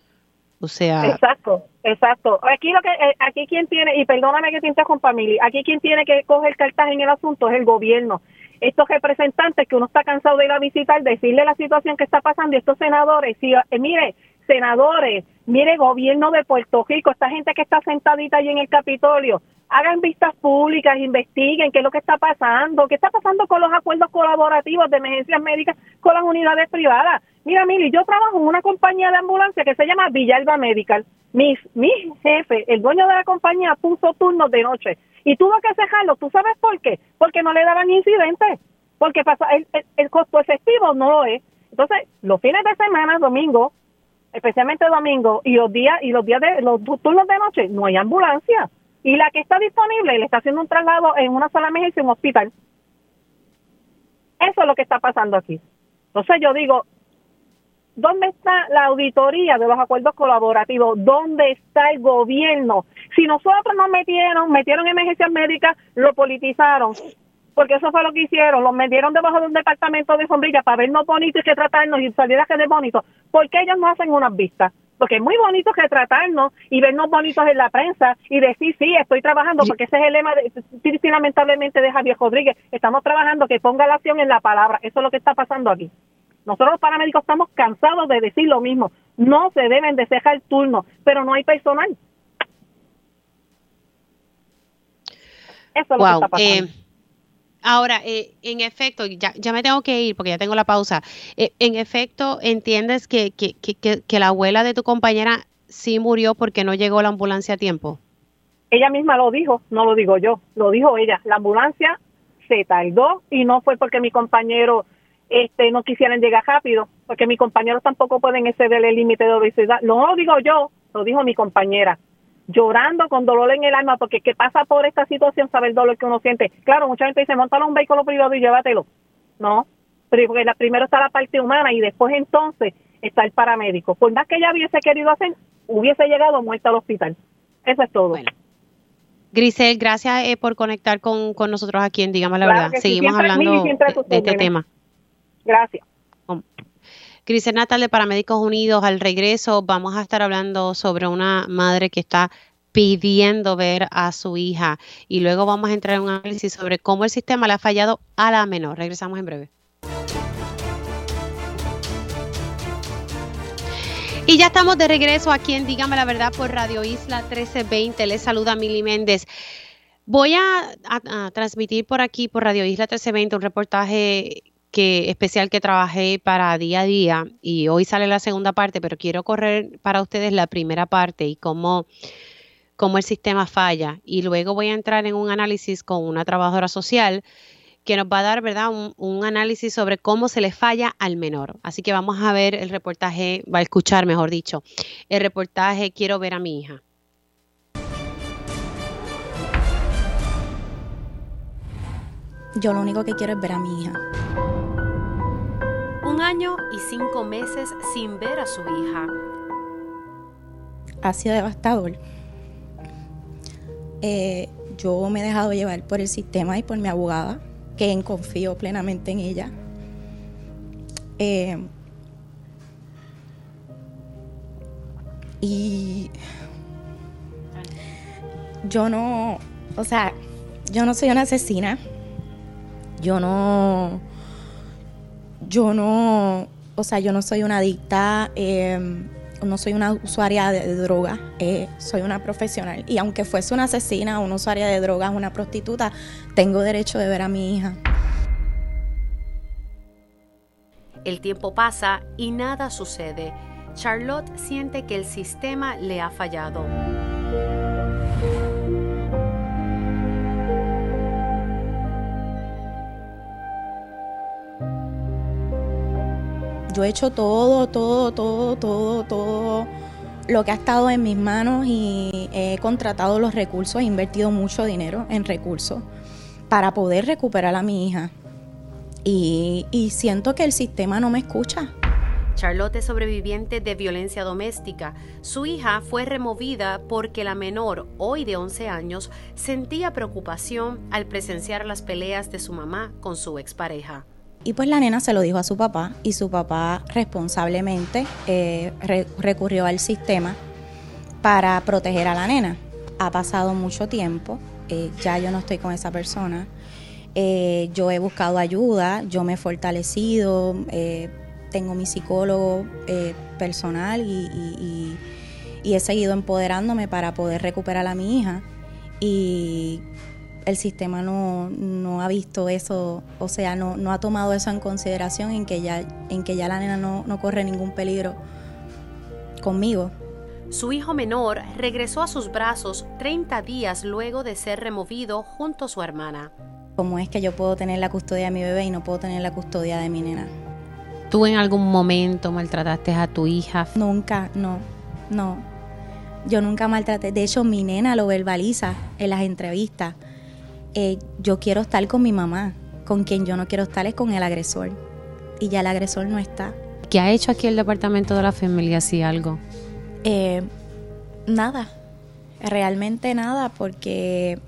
S1: O sea.
S6: Exacto, exacto. Aquí lo que, eh, aquí quien tiene, y perdóname que te con familia, aquí quien tiene que coger cartas en el asunto es el gobierno. Estos representantes que uno está cansado de ir a visitar, decirle la situación que está pasando y estos senadores, si, eh, mire, senadores, mire, gobierno de Puerto Rico, esta gente que está sentadita ahí en el Capitolio, hagan vistas públicas, investiguen qué es lo que está pasando, qué está pasando con los acuerdos colaborativos de emergencias médicas con las unidades privadas. Mira, Mili, yo trabajo en una compañía de ambulancia que se llama Villalba Medical. Mi, mi jefe, el dueño de la compañía, puso turnos de noche y tuvo que cejarlo. ¿Tú sabes por qué? Porque no le daban incidentes, porque pasa, el, el costo efectivo no lo es. Entonces, los fines de semana, domingo, especialmente domingo y los días y los días de los turnos de noche no hay ambulancia y la que está disponible le está haciendo un traslado en una sola emergencia en un hospital. Eso es lo que está pasando aquí. Entonces yo digo, ¿dónde está la auditoría de los acuerdos colaborativos? ¿Dónde está el gobierno? Si nosotros nos metieron, metieron emergencias médicas, lo politizaron, porque eso fue lo que hicieron, los metieron debajo de un departamento de sombrilla para vernos bonitos y que tratarnos y salir a que de bonitos. ¿Por qué ellos no hacen unas vistas? Porque es muy bonito que tratarnos y vernos bonitos en la prensa y decir, sí, estoy trabajando, porque ese es el lema, de, lamentablemente, de Javier Rodríguez. Estamos trabajando, que ponga la acción en la palabra. Eso es lo que está pasando aquí. Nosotros los paramédicos estamos cansados de decir lo mismo. No se deben de cejar turno, pero no hay personal.
S1: Eso es lo que está pasando. Eh, Ahora, eh, en efecto, ya, ya, me tengo que ir porque ya tengo la pausa. Eh, en efecto, ¿entiendes que, que, que, que, la abuela de tu compañera sí murió porque no llegó la ambulancia a tiempo?
S6: Ella misma lo dijo, no lo digo yo, lo dijo ella. La ambulancia se tardó y no fue porque mi compañero este, no quisieran llegar rápido, porque mis compañeros tampoco pueden exceder el límite de obesidad. No lo digo yo, lo dijo mi compañera llorando con dolor en el alma, porque qué pasa por esta situación, sabe el dolor que uno siente. Claro, mucha gente dice, montalo un vehículo privado y llévatelo. No, pero porque la, primero está la parte humana y después entonces está el paramédico. Por más que ella hubiese querido hacer, hubiese llegado muerta al hospital. Eso es todo. Bueno.
S1: Grisel, gracias eh, por conectar con, nosotros aquí en Digamos la Verdad. Seguimos hablando de, este tema.
S6: Gracias.
S1: Grisel Natal de Paramédicos Unidos, al regreso vamos a estar hablando sobre una madre que está pidiendo ver a su hija y luego vamos a entrar en un análisis sobre cómo el sistema le ha fallado a la menor. Regresamos en breve. Y ya estamos de regreso aquí en Dígame la Verdad por Radio Isla 1320. Les saluda Mili Méndez. Voy a, transmitir por aquí, por Radio Isla 1320, un reportaje especial que trabajé para día a día y hoy sale la segunda parte, pero quiero correr para ustedes la primera parte y cómo, cómo el sistema falla. Y luego voy a entrar en un análisis con una trabajadora social que nos va a dar, ¿verdad?, un, un, análisis sobre cómo se le falla al menor. Así que vamos a ver el reportaje, va a escuchar, mejor dicho, el reportaje Quiero ver a mi hija.
S7: Yo lo único que quiero es ver a mi hija
S1: un año y cinco meses sin ver a su hija.
S7: Ha sido devastador. Eh, yo me he dejado llevar por el sistema y por mi abogada, que confío plenamente en ella. Eh, y yo no, o sea, yo no soy una asesina. Yo no yo no, o sea, yo no soy una adicta, em, no soy una usuaria de, droga, eh, soy una profesional. Y aunque fuese una asesina, una usuaria de drogas, una prostituta, tengo derecho de ver a mi hija.
S1: El tiempo pasa y nada sucede. Charlotte siente que el sistema le ha fallado.
S7: Yo he hecho todo, todo, todo, todo, todo lo que ha estado en mis manos y he contratado los recursos, he invertido mucho dinero en recursos para poder recuperar a mi hija. Y, siento que el sistema no me escucha.
S1: Charlotte es sobreviviente de violencia doméstica. Su hija fue removida porque la menor, hoy de 11 años, sentía preocupación al presenciar las peleas de su mamá con su expareja.
S7: Y pues la nena se lo dijo a su papá y su papá responsablemente eh, recurrió al sistema para proteger a la nena. Ha pasado mucho tiempo, eh, ya yo no estoy con esa persona. Eh, yo he buscado ayuda, yo me he fortalecido, tengo mi psicólogo personal y, y he seguido empoderándome para poder recuperar a mi hija. Y el sistema no, no, ha visto eso, o sea, no, no, ha tomado eso en consideración en que ya, en que ya la nena no, no corre ningún peligro conmigo.
S1: Su hijo menor regresó a sus brazos 30 días luego de ser removido junto a su hermana.
S7: ¿Cómo es que yo puedo tener la custodia de mi bebé y no puedo tener la custodia de mi nena?
S1: ¿Tú en algún momento maltrataste a tu hija?
S7: Nunca, no, no. Yo nunca maltraté. De hecho, mi nena lo verbaliza en las entrevistas eh, yo quiero estar con mi mamá, con quien yo no quiero estar es con el agresor. Y ya el agresor no está.
S1: ¿Qué ha hecho aquí el departamento de la familia, si algo?
S7: Eh, nada, realmente nada, porque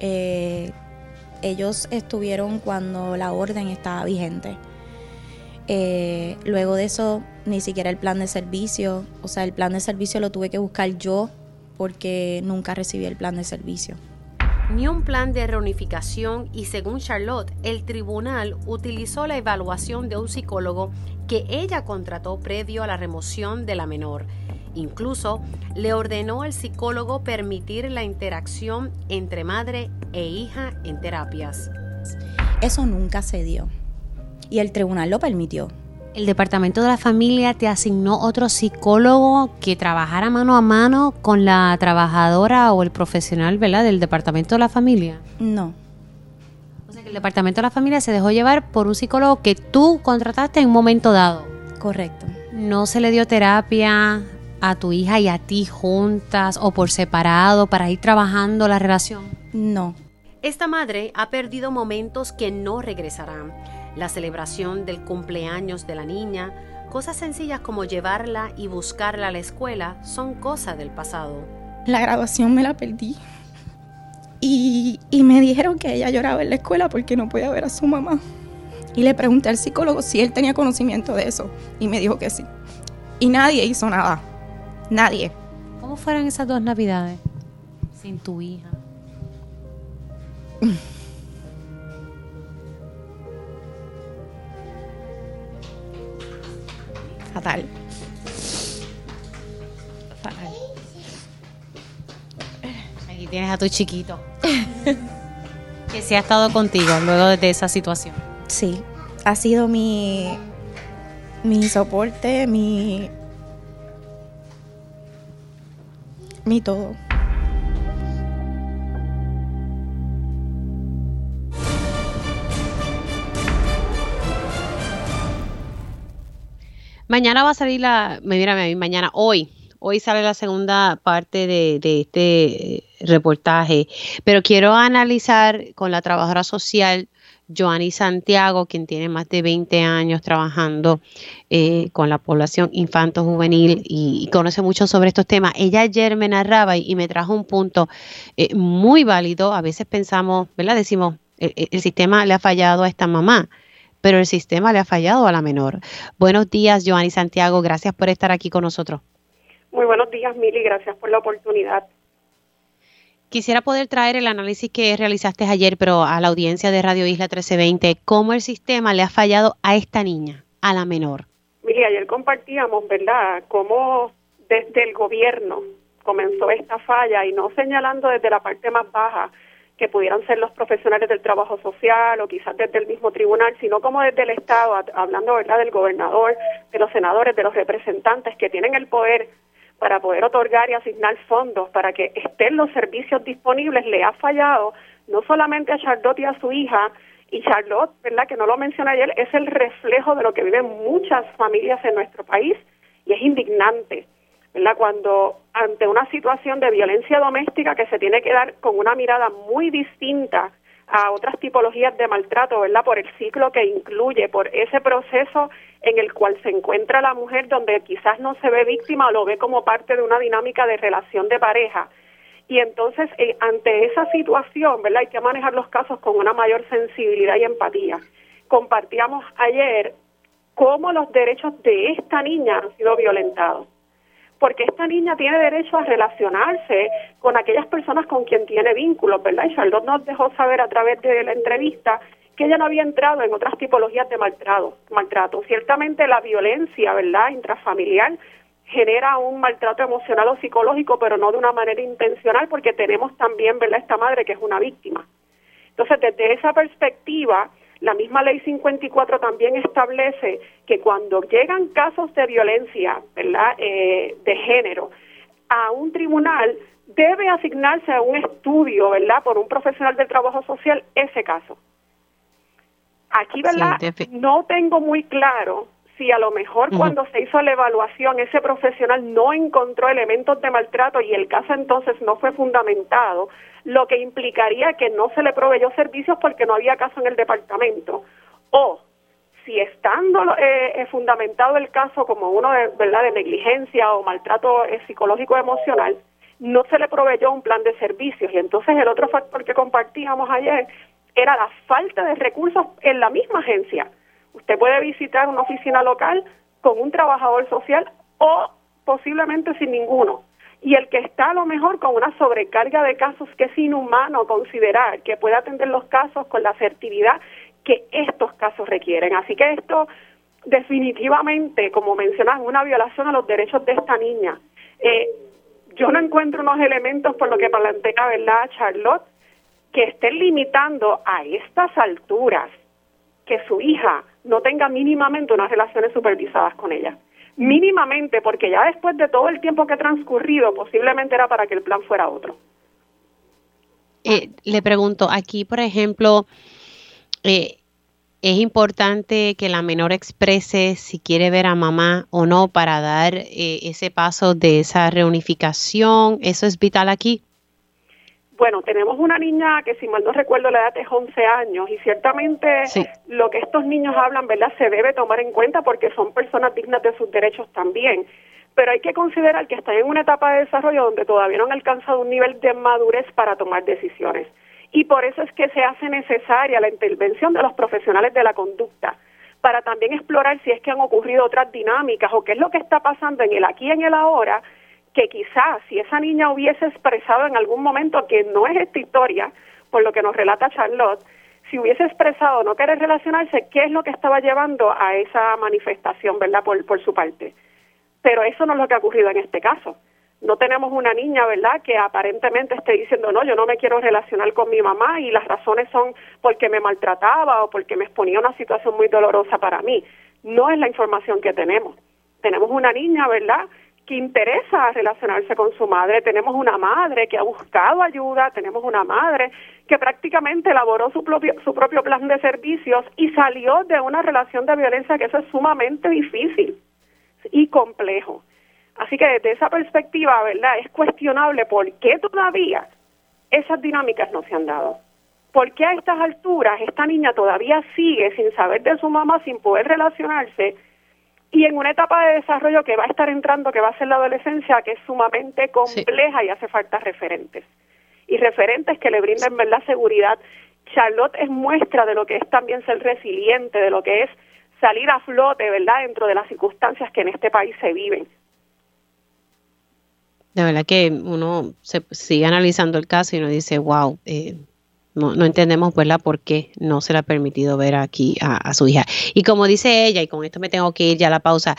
S7: eh, ellos estuvieron cuando la orden estaba vigente. luego de eso, ni siquiera el plan de servicio, o sea, el plan de servicio lo tuve que buscar yo porque nunca recibí el plan de servicio
S1: ni un plan de reunificación y según Charlotte, el tribunal utilizó la evaluación de un psicólogo que ella contrató previo a la remoción de la menor. Incluso le ordenó al psicólogo permitir la interacción entre madre e hija en terapias.
S7: Eso nunca se dio y el tribunal lo permitió
S1: el departamento de la familia te asignó otro psicólogo que trabajara mano a mano con la trabajadora o el profesional, ¿verdad? Del departamento de la familia.
S7: No.
S1: O sea que el departamento de la familia se dejó llevar por un psicólogo que tú contrataste en un momento dado.
S7: Correcto.
S1: No se le dio terapia a tu hija y a ti juntas o por separado para ir trabajando la relación.
S7: No.
S1: Esta madre ha perdido momentos que no regresarán la celebración del cumpleaños de la niña, cosas sencillas como llevarla y buscarla a la escuela son cosas del pasado.
S7: La graduación me la perdí. Y, me dijeron que ella lloraba en la escuela porque no podía ver a su mamá. Y le pregunté al psicólogo si él tenía conocimiento de eso. Y me dijo que sí. Y nadie hizo nada. Nadie.
S1: ¿Cómo fueron esas dos navidades sin tu hija?
S7: Fatal.
S1: Fatal. Aquí tienes a tu chiquito. que se ha estado contigo luego de esa situación.
S7: Sí, ha sido mi, mi soporte, mi, mi todo.
S1: Mañana va a salir la, mírame a mañana, hoy, hoy sale la segunda parte de, este reportaje, pero quiero analizar con la trabajadora social Joanny Santiago, quien tiene más de 20 años trabajando eh, con la población infanto-juvenil y, conoce mucho sobre estos temas. Ella ayer me narraba y, me trajo un punto eh, muy válido. A veces pensamos, ¿verdad? Decimos, el, sistema le ha fallado a esta mamá pero el sistema le ha fallado a la menor. Buenos días, Joanny Santiago, gracias por estar aquí con nosotros.
S8: Muy buenos días, Mili, gracias por la oportunidad.
S1: Quisiera poder traer el análisis que realizaste ayer, pero a la audiencia de Radio Isla 1320, cómo el sistema le ha fallado a esta niña, a la menor.
S8: Mili, ayer compartíamos, ¿verdad?, cómo desde el gobierno comenzó esta falla y no señalando desde la parte más baja, que pudieran ser los profesionales del trabajo social o quizás desde el mismo tribunal, sino como desde el Estado, hablando verdad del gobernador, de los senadores, de los representantes que tienen el poder para poder otorgar y asignar fondos para que estén los servicios disponibles, le ha fallado no solamente a Charlotte y a su hija, y Charlotte, ¿verdad? Que no lo mencioné ayer, es el reflejo de lo que viven muchas familias en nuestro país y es indignante. ¿Verdad? Cuando ante una situación de violencia doméstica que se tiene que dar con una mirada muy distinta a otras tipologías de maltrato, ¿verdad? Por el ciclo que incluye, por ese proceso en el cual se encuentra la mujer donde quizás no se ve víctima o lo ve como parte de una dinámica de relación de pareja. Y entonces, eh, ante esa situación, ¿verdad? Hay que manejar los casos con una mayor sensibilidad y empatía. compartíamos ayer cómo los derechos de esta niña han sido violentados. Porque esta niña tiene derecho a relacionarse con aquellas personas con quien tiene vínculos, ¿verdad? Y Charlotte nos dejó saber a través de la entrevista que ella no había entrado en otras tipologías de maltrato. maltrato. Ciertamente la violencia, ¿verdad?, intrafamiliar genera un maltrato emocional o psicológico, pero no de una manera intencional, porque tenemos también, ¿verdad?, esta madre que es una víctima. Entonces, desde esa perspectiva, la misma ley 54 también establece que cuando llegan casos de violencia, ¿verdad?, eh, de género, a un tribunal debe asignarse a un estudio, ¿verdad?, por un profesional del trabajo social ese caso. Aquí, ¿verdad? no tengo muy claro si a lo mejor cuando se hizo la evaluación ese profesional no encontró elementos de maltrato y el caso entonces no fue fundamentado, lo que implicaría que no se le proveyó servicios porque no había caso en el departamento. O si estando eh, eh, fundamentado el caso como uno de, ¿verdad? de negligencia o maltrato eh, psicológico emocional, no se le proveyó un plan de servicios. Y entonces el otro factor que compartíamos ayer era la falta de recursos en la misma agencia. Usted puede visitar una oficina local con un trabajador social o posiblemente sin ninguno. Y el que está a lo mejor con una sobrecarga de casos que es inhumano considerar que puede atender los casos con la asertividad que estos casos requieren. Así que esto definitivamente, como mencionan, una violación a los derechos de esta niña. Eh, yo no encuentro unos elementos por lo que plantea, ¿verdad, Charlotte? que estén limitando a estas alturas que su hija no tenga mínimamente unas relaciones supervisadas con ella. Mínimamente, porque ya después de todo el tiempo que ha transcurrido, posiblemente era para que el plan fuera otro.
S1: Eh, le pregunto, aquí, por ejemplo, eh, es importante que la menor exprese si quiere ver a mamá o no para dar eh, ese paso de esa reunificación. ¿Eso es vital aquí?
S8: Bueno, tenemos una niña que si mal no recuerdo la edad es 11 años y ciertamente lo que estos niños hablan, ¿verdad? Se debe tomar en cuenta porque son personas dignas de sus derechos también. Pero hay que considerar que están en una etapa de desarrollo donde todavía no han alcanzado un nivel de madurez para tomar decisiones. Y por eso es que se hace necesaria la intervención de los profesionales de la conducta para también explorar si es que han ocurrido otras dinámicas o qué es lo que está pasando en el aquí y en el ahora que quizás si esa niña hubiese expresado en algún momento que no es esta historia, por lo que nos relata Charlotte, si hubiese expresado no querer relacionarse, ¿qué es lo que estaba llevando a esa manifestación, verdad, por, por su parte? Pero eso no es lo que ha ocurrido en este caso. No tenemos una niña, ¿verdad?, que aparentemente esté diciendo, no, yo no me quiero relacionar con mi mamá y las razones son porque me maltrataba o porque me exponía a una situación muy dolorosa para mí. No es la información que tenemos. Tenemos una niña, ¿verdad?, que interesa relacionarse con su madre. Tenemos una madre que ha buscado ayuda, tenemos una madre que prácticamente elaboró su propio, su propio plan de servicios y salió de una relación de violencia que eso es sumamente difícil y complejo. Así que desde esa perspectiva, ¿verdad? Es cuestionable por qué todavía esas dinámicas no se han dado. ¿Por qué a estas alturas esta niña todavía sigue sin saber de su mamá, sin poder relacionarse? Y en una etapa de desarrollo que va a estar entrando, que va a ser la adolescencia, que es sumamente compleja y hace falta referentes. Y referentes que le brinden verdad seguridad. Charlotte es muestra de lo que es también ser resiliente, de lo que es salir a flote, ¿verdad?, dentro de las circunstancias que en este país se viven.
S1: De verdad que uno se sigue analizando el caso y uno dice, wow, eh, no, no entendemos, ¿verdad?, por qué no se le ha permitido ver aquí a, su hija. Y como dice ella, y con esto me tengo que ir ya a la pausa,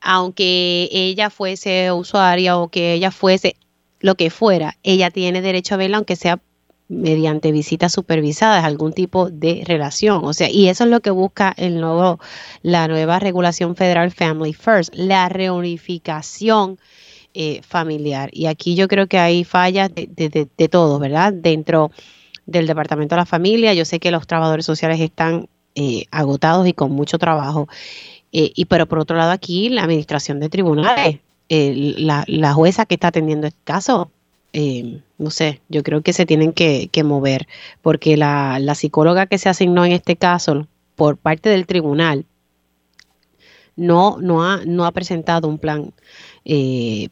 S1: aunque ella fuese usuaria o que ella fuese lo que fuera, ella tiene derecho a verla, aunque sea mediante visitas supervisadas, algún tipo de relación. O sea, y eso es lo que busca el nuevo, la nueva regulación federal Family First, la reunificación eh, familiar. Y aquí yo creo que hay fallas de, de, de todo, ¿verdad? Dentro del Departamento de la Familia. Yo sé que los trabajadores sociales están eh, agotados y con mucho trabajo. Eh, y pero por otro lado aquí la administración de tribunales, la, la, jueza que está atendiendo este caso, eh, no sé, yo creo que se tienen que, que mover porque la, la, psicóloga que se asignó en este caso por parte del tribunal no, no, ha, no ha presentado un plan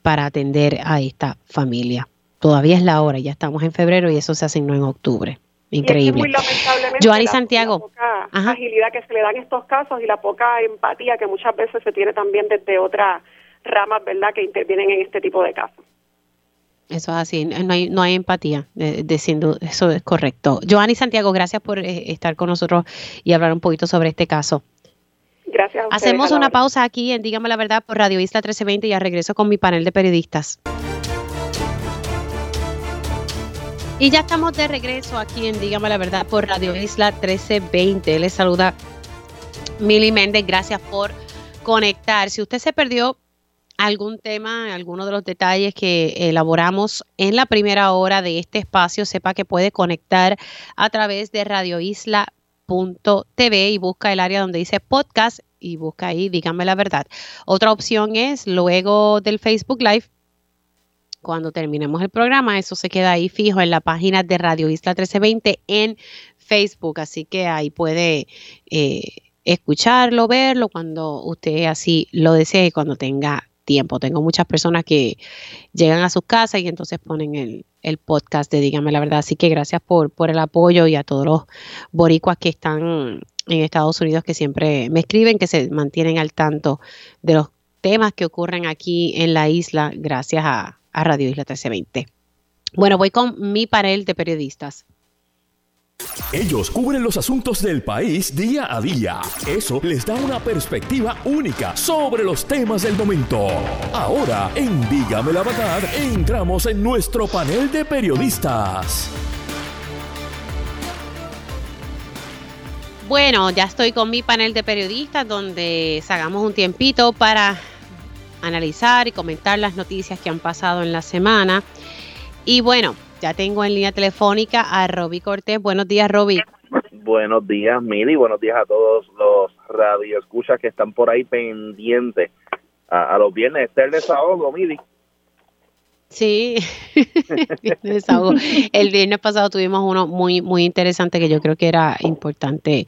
S1: para atender a esta familia todavía es la hora, ya estamos en febrero y eso se asignó en octubre. increíble.
S8: muy lamentablemente
S1: Joanny
S8: la,
S1: Santiago.
S8: La poca agilidad que se le da en estos casos y la poca empatía que muchas veces se tiene también desde otras ramas, ¿verdad?, que intervienen en este tipo de casos.
S1: Eso es así, no hay, no hay empatía, diciendo eso es correcto. Joanny Santiago, gracias por eh, estar con nosotros y hablar un poquito sobre este caso.
S8: Gracias. A
S1: Hacemos una pausa aquí en Dígame la Verdad por Radio Isla 1320 y ya regreso con mi panel de periodistas. Y ya estamos de regreso aquí en Dígame la Verdad por Radio Isla 1320. Les saluda Mili Méndez, gracias por conectar. Si usted se perdió algún tema, alguno de los detalles que elaboramos en la primera hora de este espacio, sepa que puede conectar a través de radioisla.tv y busca el área donde dice podcast y busca ahí, díganme la verdad. Otra opción es luego del Facebook Live. Cuando terminemos el programa, eso se queda ahí fijo en la página de Radio Isla 1320 en Facebook. Así que ahí puede eh, escucharlo, verlo cuando usted así lo desee, cuando tenga tiempo. Tengo muchas personas que llegan a sus casas y entonces ponen el, podcast de Dígame la verdad. Así que gracias por, por el apoyo y a todos los boricuas que están en Estados Unidos que siempre me escriben, que se mantienen al tanto de los temas que ocurren aquí en la isla gracias a, a Radio Isla 1320. Bueno, voy con mi panel de periodistas.
S2: Ellos cubren los asuntos del país día a día. Eso les da una perspectiva única sobre los temas del momento. Ahora, en Dígame la Verdad, entramos en nuestro panel de periodistas.
S1: Bueno, ya estoy con mi panel de periodistas donde hagamos un tiempito para analizar y comentar las noticias que han pasado en la semana. Y bueno, ya tengo en línea telefónica a Roby Cortés. Buenos días, Roby.
S9: Buenos días, Mili. Buenos días a todos los radioescuchas que están por ahí pendientes a, los viernes. Este es el desahogo, Mili.
S1: Sí, el viernes pasado tuvimos uno muy muy interesante que yo creo que era importante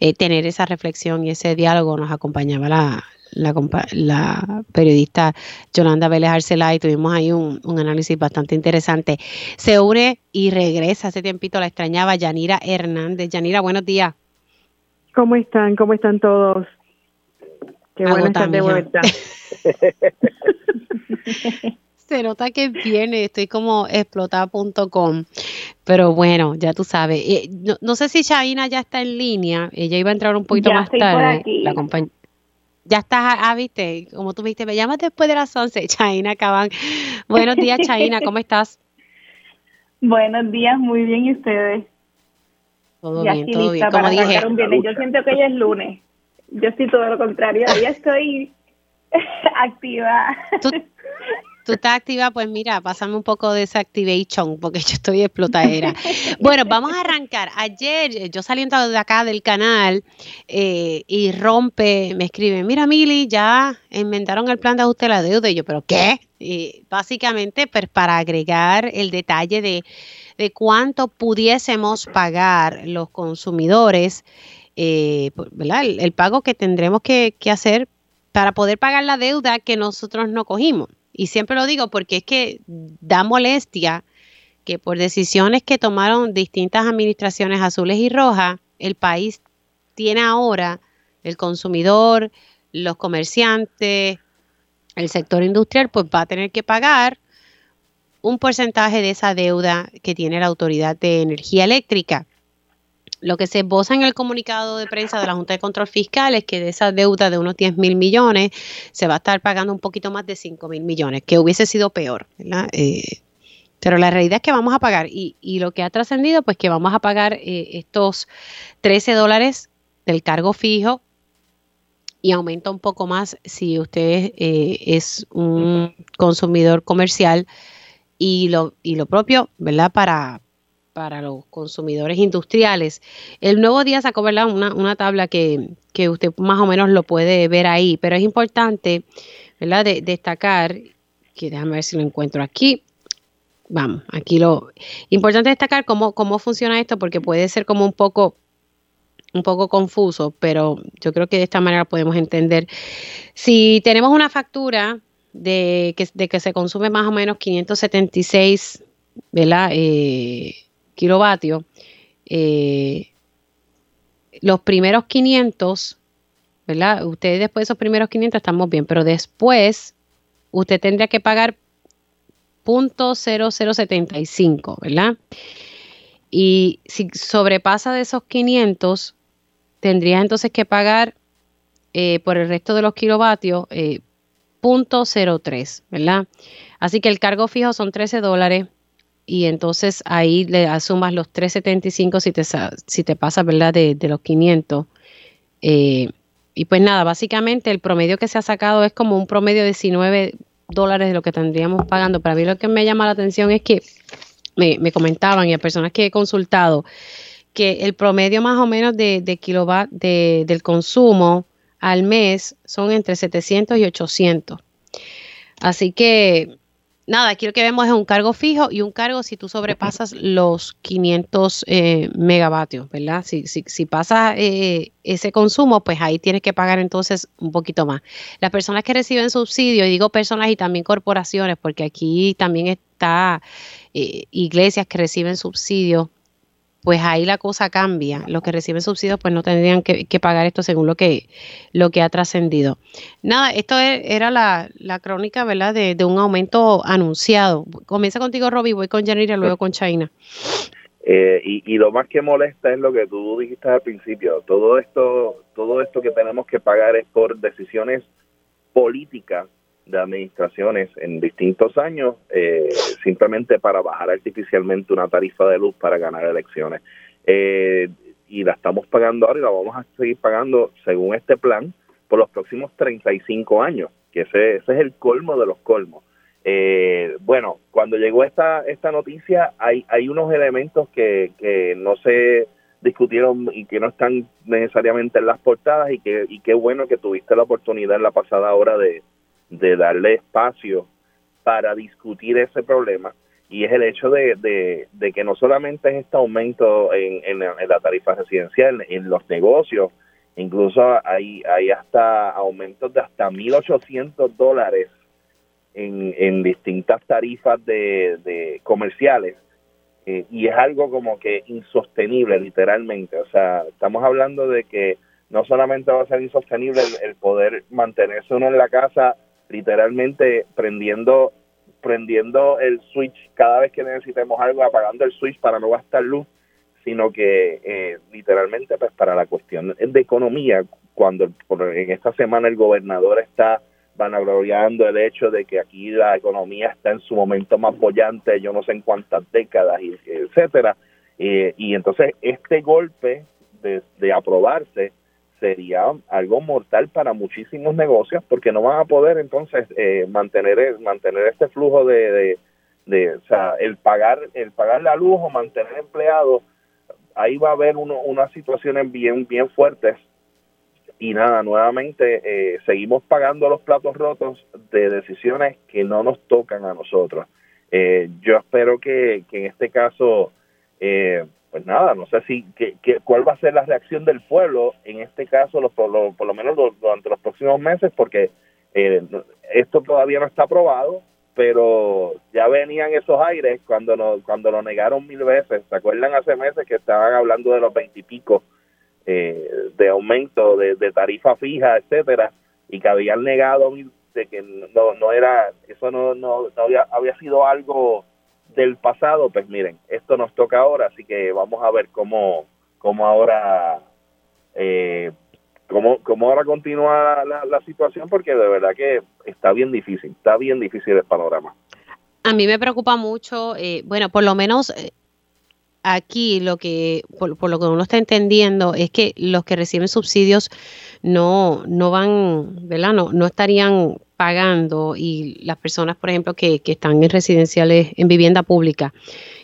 S1: eh, tener esa reflexión y ese diálogo. Nos acompañaba la, la, periodista Yolanda Vélez Arcelá y tuvimos ahí un, análisis bastante interesante. Se une y regresa hace tiempito, la extrañaba Yanira Hernández. Yanira, buenos días.
S10: ¿Cómo están? ¿Cómo están todos? Qué bueno estar de vuelta.
S1: Se nota que viene, estoy como explotada.com, pero bueno, ya tú sabes. Eh, no, sé si Shaina ya está en línea, ella iba a entrar un poquito más tarde. La compañía ya estás, ah, viste, como tú viste, me llamas después de las 11, Chaina Cabán. Buenos días, Chaina, ¿cómo estás?
S11: Buenos días, muy bien, ¿y ustedes?
S1: Todo bien, todo bien. Como dije,
S11: yo siento que hoy es lunes. Yo estoy todo lo contrario, ya estoy activa.
S1: tú estás activa, pues mira, pásame un poco de esa activation porque yo estoy explotadera. bueno, vamos a arrancar. Ayer eh, yo saliendo de acá del canal eh, y rompe, me escribe, mira Mili, ya inventaron el plan de ajuste de la deuda. Y yo, ¿pero qué? Básicamente, pues para agregar el detalle de, de cuánto pudiésemos pagar los consumidores, eh, ¿verdad? El, pago que tendremos que, que hacer para poder pagar la deuda que nosotros no cogimos. Y siempre lo digo porque es que da molestia que por decisiones que tomaron distintas administraciones azules y rojas, el país tiene ahora el consumidor, los comerciantes, el sector industrial, pues va a tener que pagar un porcentaje de esa deuda que tiene la Autoridad de Energía Eléctrica. Lo que se esboza en el comunicado de prensa de la Junta de Control Fiscal es que de esa deuda de unos 10 mil millones se va a estar pagando un poquito más de 5 mil millones, que hubiese sido peor, ¿verdad? Eh, pero la realidad es que vamos a pagar y, lo que ha trascendido, pues que vamos a pagar eh, estos 13 dólares del cargo fijo y aumenta un poco más si usted eh, es un consumidor comercial y lo, y lo propio, ¿verdad? Para, para los consumidores industriales. El nuevo día sacó. Una, una tabla que, que, usted más o menos lo puede ver ahí, pero es importante ¿verdad? De, destacar, que déjame ver si lo encuentro aquí. Vamos, aquí lo importante destacar cómo, cómo funciona esto, porque puede ser como un poco un poco confuso, pero yo creo que de esta manera podemos entender. Si tenemos una factura de que, de que se consume más o menos 576 ¿verdad? Eh, kilovatios, eh, los primeros 500, ¿verdad? Ustedes después de esos primeros 500 estamos bien, pero después usted tendría que pagar .0075, ¿verdad? Y si sobrepasa de esos 500, tendrías entonces que pagar eh, por el resto de los kilovatios eh, .03, ¿verdad? Así que el cargo fijo son 13 dólares y entonces ahí le asumas los 375 si te, si te pasa, ¿verdad? De, los 500. Eh, y pues nada, básicamente el promedio que se ha sacado es como un promedio de 19 dólares de lo que tendríamos pagando. Para mí lo que me llama la atención es que me, comentaban y a personas que he consultado que el promedio más o menos de, de kilowatt de, del consumo al mes son entre 700 y 800. Así que nada, aquí lo que vemos es un cargo fijo y un cargo si tú sobrepasas los 500 eh, megavatios, ¿verdad? Si, si, si pasa eh, ese consumo, pues ahí tienes que pagar entonces un poquito más. Las personas que reciben subsidios, y digo personas y también corporaciones, porque aquí también está eh, iglesias que reciben subsidios pues ahí la cosa cambia. Los que reciben subsidios pues no tendrían que, pagar esto según lo que, lo que ha trascendido. Nada, esto e, era la, crónica, ¿verdad? De, un aumento anunciado. Comienza contigo, Robbie, voy con Yanira, luego con China.
S9: Eh, y, y, lo más que molesta es lo que tú dijiste al principio. Todo esto, todo esto que tenemos que pagar es por decisiones políticas de administraciones en distintos años eh, simplemente para bajar artificialmente una tarifa de luz para ganar elecciones. Eh, y la estamos pagando ahora y la vamos a seguir pagando según este plan por los próximos 35 años, que ese, ese es el colmo de los colmos. Eh, bueno, cuando llegó esta, esta noticia hay, hay unos elementos que, que no se discutieron y que no están necesariamente en las portadas y que y qué bueno que tuviste la oportunidad en la pasada hora de, de darle espacio para discutir ese problema. Y es el hecho de, de, que no solamente es este aumento en, en, la tarifa residencial, en los negocios, incluso hay, hay hasta aumentos de hasta 1.800 dólares en, en distintas tarifas de, de comerciales. Eh, y es algo como que insostenible literalmente, o sea, estamos hablando de que no solamente va a ser insostenible el poder mantenerse uno en la casa literalmente prendiendo prendiendo el switch cada vez que necesitemos algo, apagando el switch para no gastar luz, sino que eh, literalmente pues para la cuestión de economía, cuando en esta semana el gobernador está vanagloriando el hecho de que aquí la economía está en su momento más bollante, yo no sé en cuántas décadas, etcétera, eh, y entonces este golpe de aprobarse sería algo mortal para muchísimos negocios porque no van a poder entonces eh, mantener mantener este flujo de, de, o sea el pagar el pagar la luz o mantener empleados ahí va a haber uno, unas situaciones bien bien fuertes. Y nada nuevamente eh, seguimos pagando los platos rotos de decisiones que no nos tocan a nosotros. Eh, yo espero que, que en este caso eh, pues nada, no sé si que, cuál va a ser la reacción del pueblo en este caso, por, lo, por lo menos durante los próximos meses, porque eh, esto todavía no está aprobado, pero ya venían esos aires cuando no, cuando lo negaron mil veces. ¿Se acuerdan hace meses que estaban hablando de los veintipico eh, de aumento de, tarifa fija, etcétera, y que habían negado de que no, no era, eso no, no, no había, había sido algo del pasado, pues miren, esto nos toca ahora, así que vamos a ver cómo, cómo ahora eh, cómo, cómo ahora continúa la, situación, porque de verdad que está bien difícil, está bien difícil el panorama.
S1: A mí me preocupa mucho, eh, bueno, por lo menos eh, aquí lo que, por, por, lo que uno está entendiendo, es que los que reciben subsidios no, no van, ¿verdad? No, no estarían pagando y las personas, por ejemplo, que, que están en residenciales, en vivienda pública,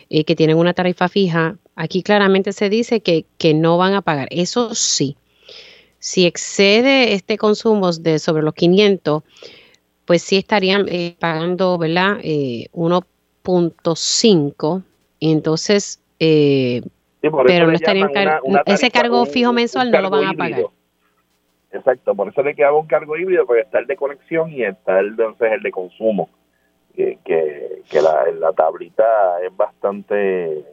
S1: eh, que tienen una tarifa fija, aquí claramente se dice que, que no van a pagar. Eso sí, si excede este consumo de sobre los 500, pues sí estarían eh, pagando, ¿verdad? Eh, 1.5. Entonces, eh, pero no estarían ese cargo fijo mensual no lo van a pagar.
S9: Exacto, por eso le queda un cargo híbrido, porque está el de conexión y está el, entonces el de consumo, que, que, la, la tablita es bastante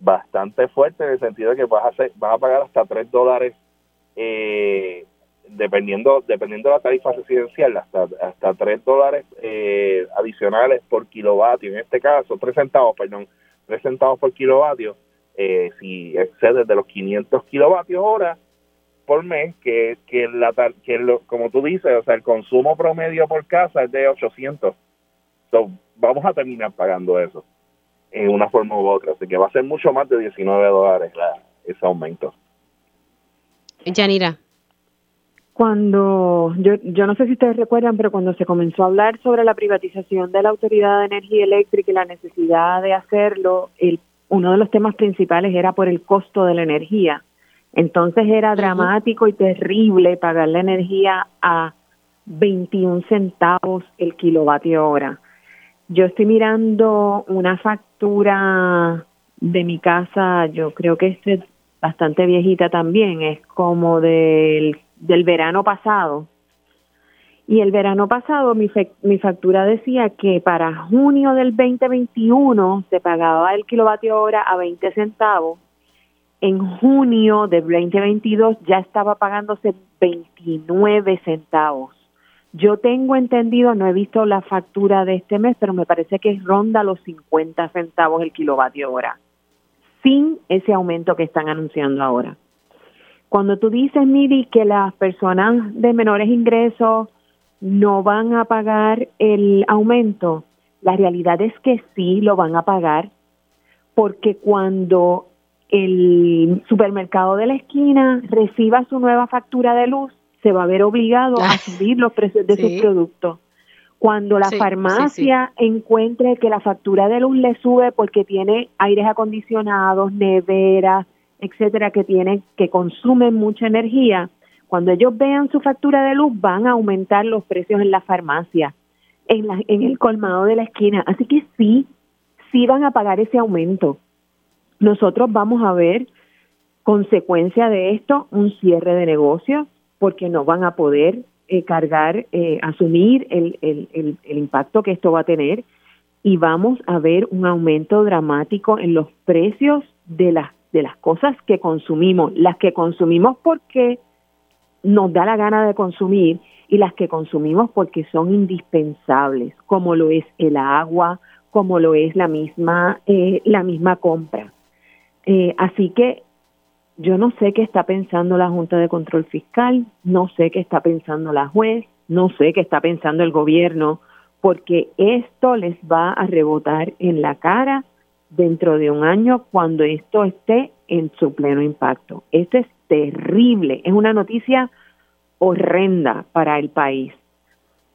S9: bastante fuerte en el sentido de que vas a, hacer, vas a pagar hasta 3 dólares eh, dependiendo dependiendo de la tarifa residencial, hasta, hasta 3 dólares eh, adicionales por kilovatio, en este caso 3 centavos, perdón, 3 centavos por kilovatio, eh, si excede de los 500 kilovatios hora por mes, que, que, la, que lo, como tú dices, o sea, el consumo promedio por casa es de 800. So, vamos a terminar pagando eso en una forma u otra, así que va a ser mucho más de 19 dólares ese aumento.
S1: Yanira.
S10: Cuando, yo, yo no sé si ustedes recuerdan, pero cuando se comenzó a hablar sobre la privatización de la Autoridad de Energía Eléctrica y la necesidad de hacerlo, el, uno de los temas principales era por el costo de la energía. Entonces era dramático y terrible pagar la energía a 21 centavos el kilovatio hora. Yo estoy mirando una factura de mi casa, yo creo que es bastante viejita también, es como del, del verano pasado. Y el verano pasado mi, mi factura decía que para junio del 2021 se pagaba el kilovatio hora a 20 centavos en junio de 2022 ya estaba pagándose 29 centavos. Yo tengo entendido, no he visto la factura de este mes, pero me parece que ronda los 50 centavos el kilovatio hora, sin ese aumento que están anunciando ahora. Cuando tú dices, Miri, que las personas de menores ingresos no van a pagar el aumento, la realidad es que sí lo van a pagar, porque cuando el supermercado de la esquina reciba su nueva factura de luz, se va a ver obligado a ah, subir los precios de sus productos. Cuando la farmacia encuentre que la factura de luz le sube porque tiene aires acondicionados, neveras, etcétera, que tienen, que consumen mucha energía, cuando ellos vean su factura de luz van a aumentar los precios en la farmacia, en, la, en el colmado de la esquina. Así que sí, sí van a pagar ese aumento nosotros vamos a ver consecuencia de esto un cierre de negocios porque no van a poder eh, cargar, eh, asumir el, el, el, el impacto que esto va a tener y vamos a ver un aumento dramático en los precios de las de las cosas que consumimos, las que consumimos porque nos da la gana de consumir y las que consumimos porque son indispensables, como lo es el agua, como lo es la misma eh, la misma compra. Eh, así que yo no sé qué está pensando la Junta de Control Fiscal, no sé qué está pensando la juez, no sé qué está pensando el gobierno, porque esto les va a rebotar en la cara dentro de un año cuando esto esté en su pleno impacto. Esto es terrible, es una noticia horrenda para el país.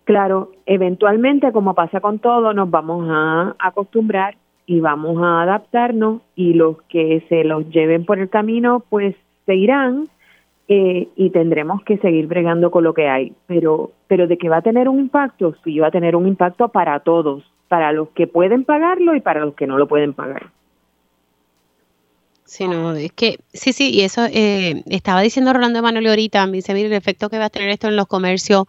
S10: Claro, eventualmente, como pasa con todo, nos vamos a acostumbrar y vamos a adaptarnos y los que se los lleven por el camino pues se irán eh, y tendremos que seguir bregando con lo que hay. Pero, pero de que va a tener un impacto, sí va a tener un impacto para todos, para los que pueden pagarlo y para los que no lo pueden pagar.
S1: Sí, no, es que, sí, sí, y eso eh, estaba diciendo Rolando Emanuel ahorita, me dice, mire, el efecto que va a tener esto en los comercios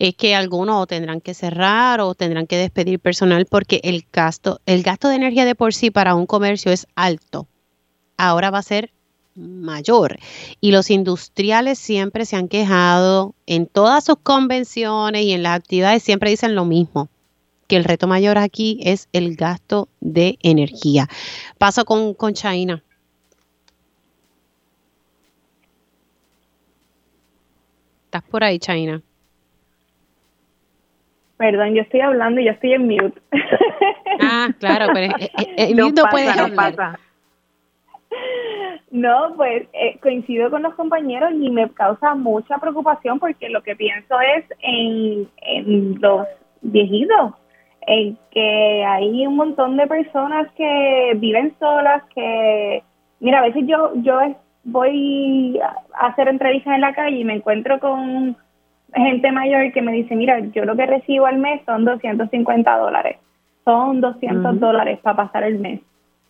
S1: es que algunos tendrán que cerrar o tendrán que despedir personal porque el gasto, el gasto de energía de por sí para un comercio es alto. Ahora va a ser mayor. Y los industriales siempre se han quejado en todas sus convenciones y en las actividades siempre dicen lo mismo, que el reto mayor aquí es el gasto de energía. Paso con, con China. ¿Estás por ahí, China?
S11: Perdón, yo estoy hablando y yo estoy en mute.
S1: Ah, claro, pero en mute no puedes
S11: No, pues eh, coincido con los compañeros y me causa mucha preocupación porque lo que pienso es en, en los viejitos, en que hay un montón de personas que viven solas, que, mira, a veces yo, yo voy a hacer entrevistas en la calle y me encuentro con gente mayor que me dice, mira, yo lo que recibo al mes son 250 dólares, son 200 dólares para pasar el mes.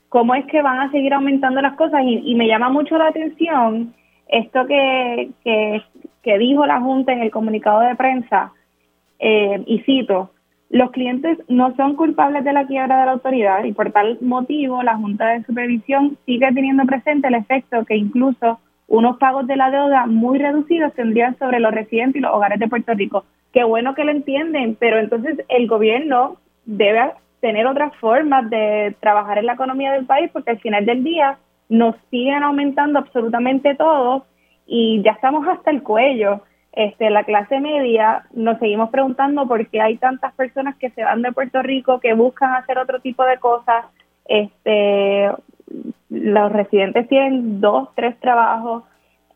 S11: ¿Cómo es que van a seguir aumentando las cosas? Y, me llama mucho la atención esto que, que, dijo la Junta en el comunicado de prensa, eh, y cito, Los clientes no son culpables de la quiebra de la autoridad y por tal motivo la Junta de Supervisión sigue teniendo presente el efecto que incluso unos pagos de la deuda muy reducidos tendrían sobre los residentes y los hogares de Puerto Rico. Qué bueno que lo entienden, pero entonces el gobierno debe tener otras formas de trabajar en la economía del país porque al final del día nos siguen aumentando absolutamente todo y ya estamos hasta el cuello este, la clase media, nos seguimos preguntando por qué hay tantas personas que se van de Puerto Rico, que buscan hacer otro tipo de cosas. Este, los residentes tienen dos, tres trabajos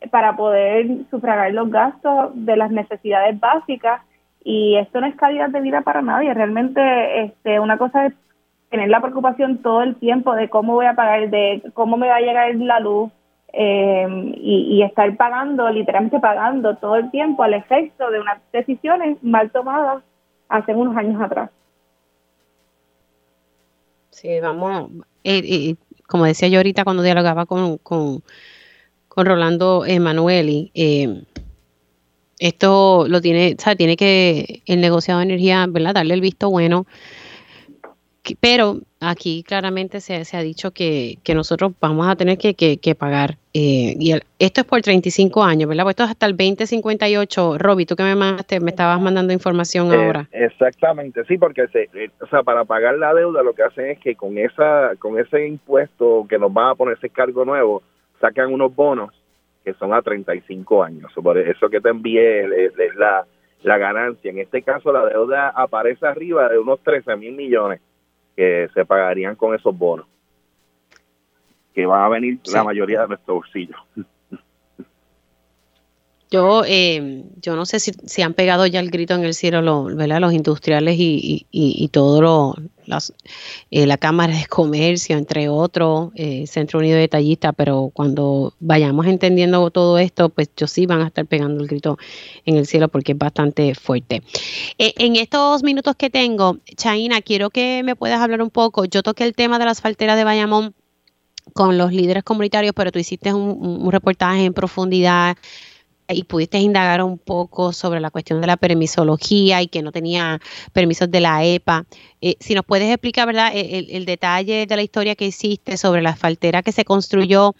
S11: para poder sufragar los gastos de las necesidades básicas y esto no es calidad de vida para nadie. Realmente este, una cosa es tener la preocupación todo el tiempo de cómo voy a pagar, de cómo me va a llegar la luz, eh, y, estar pagando, literalmente pagando todo el tiempo al efecto de unas decisiones mal tomadas hace unos años atrás.
S1: Sí, vamos, eh, eh, como decía yo ahorita cuando dialogaba con, con, con Rolando Emanueli, esto lo tiene, o sea, tiene que el negociado de energía, ¿verdad? Darle el visto bueno pero aquí claramente se, se ha dicho que, que, nosotros vamos a tener que, que, pagar. Eh, y esto es por 35 años, ¿verdad? Pues esto es hasta el 2058. Roby, tú que me, mandaste, me estabas mandando información
S9: eh,
S1: ahora.
S9: Exactamente, sí, porque se, eh, o sea, para pagar la deuda lo que hacen es que con esa con ese impuesto que nos van a poner ese cargo nuevo, sacan unos bonos que son a 35 años. Por eso que te envié es la, la ganancia. En este caso la deuda aparece arriba de unos 13 mil millones que se pagarían con esos bonos, que van a venir la mayoría de nuestros bolsillos.
S1: Yo, eh, yo no sé si, si, han pegado ya el grito en el cielo ¿verdad? los industriales y, y, y, todo lo, eh, la Cámara de Comercio, entre otros, eh, Centro Unido de Detallistas, pero cuando vayamos entendiendo todo esto, pues yo sí van a estar pegando el grito en el cielo porque es bastante fuerte. en estos minutos que tengo, Chaina, quiero que me puedas hablar un poco. Yo toqué el tema de las falteras de Bayamón con los líderes comunitarios, pero tú hiciste un reportaje en profundidad y pudiste indagar un poco sobre la cuestión de la permisología y que no tenía permisos de la EPA. Eh, si nos puedes explicar, ¿verdad?, el, detalle de la historia que hiciste sobre la faltera que se construyó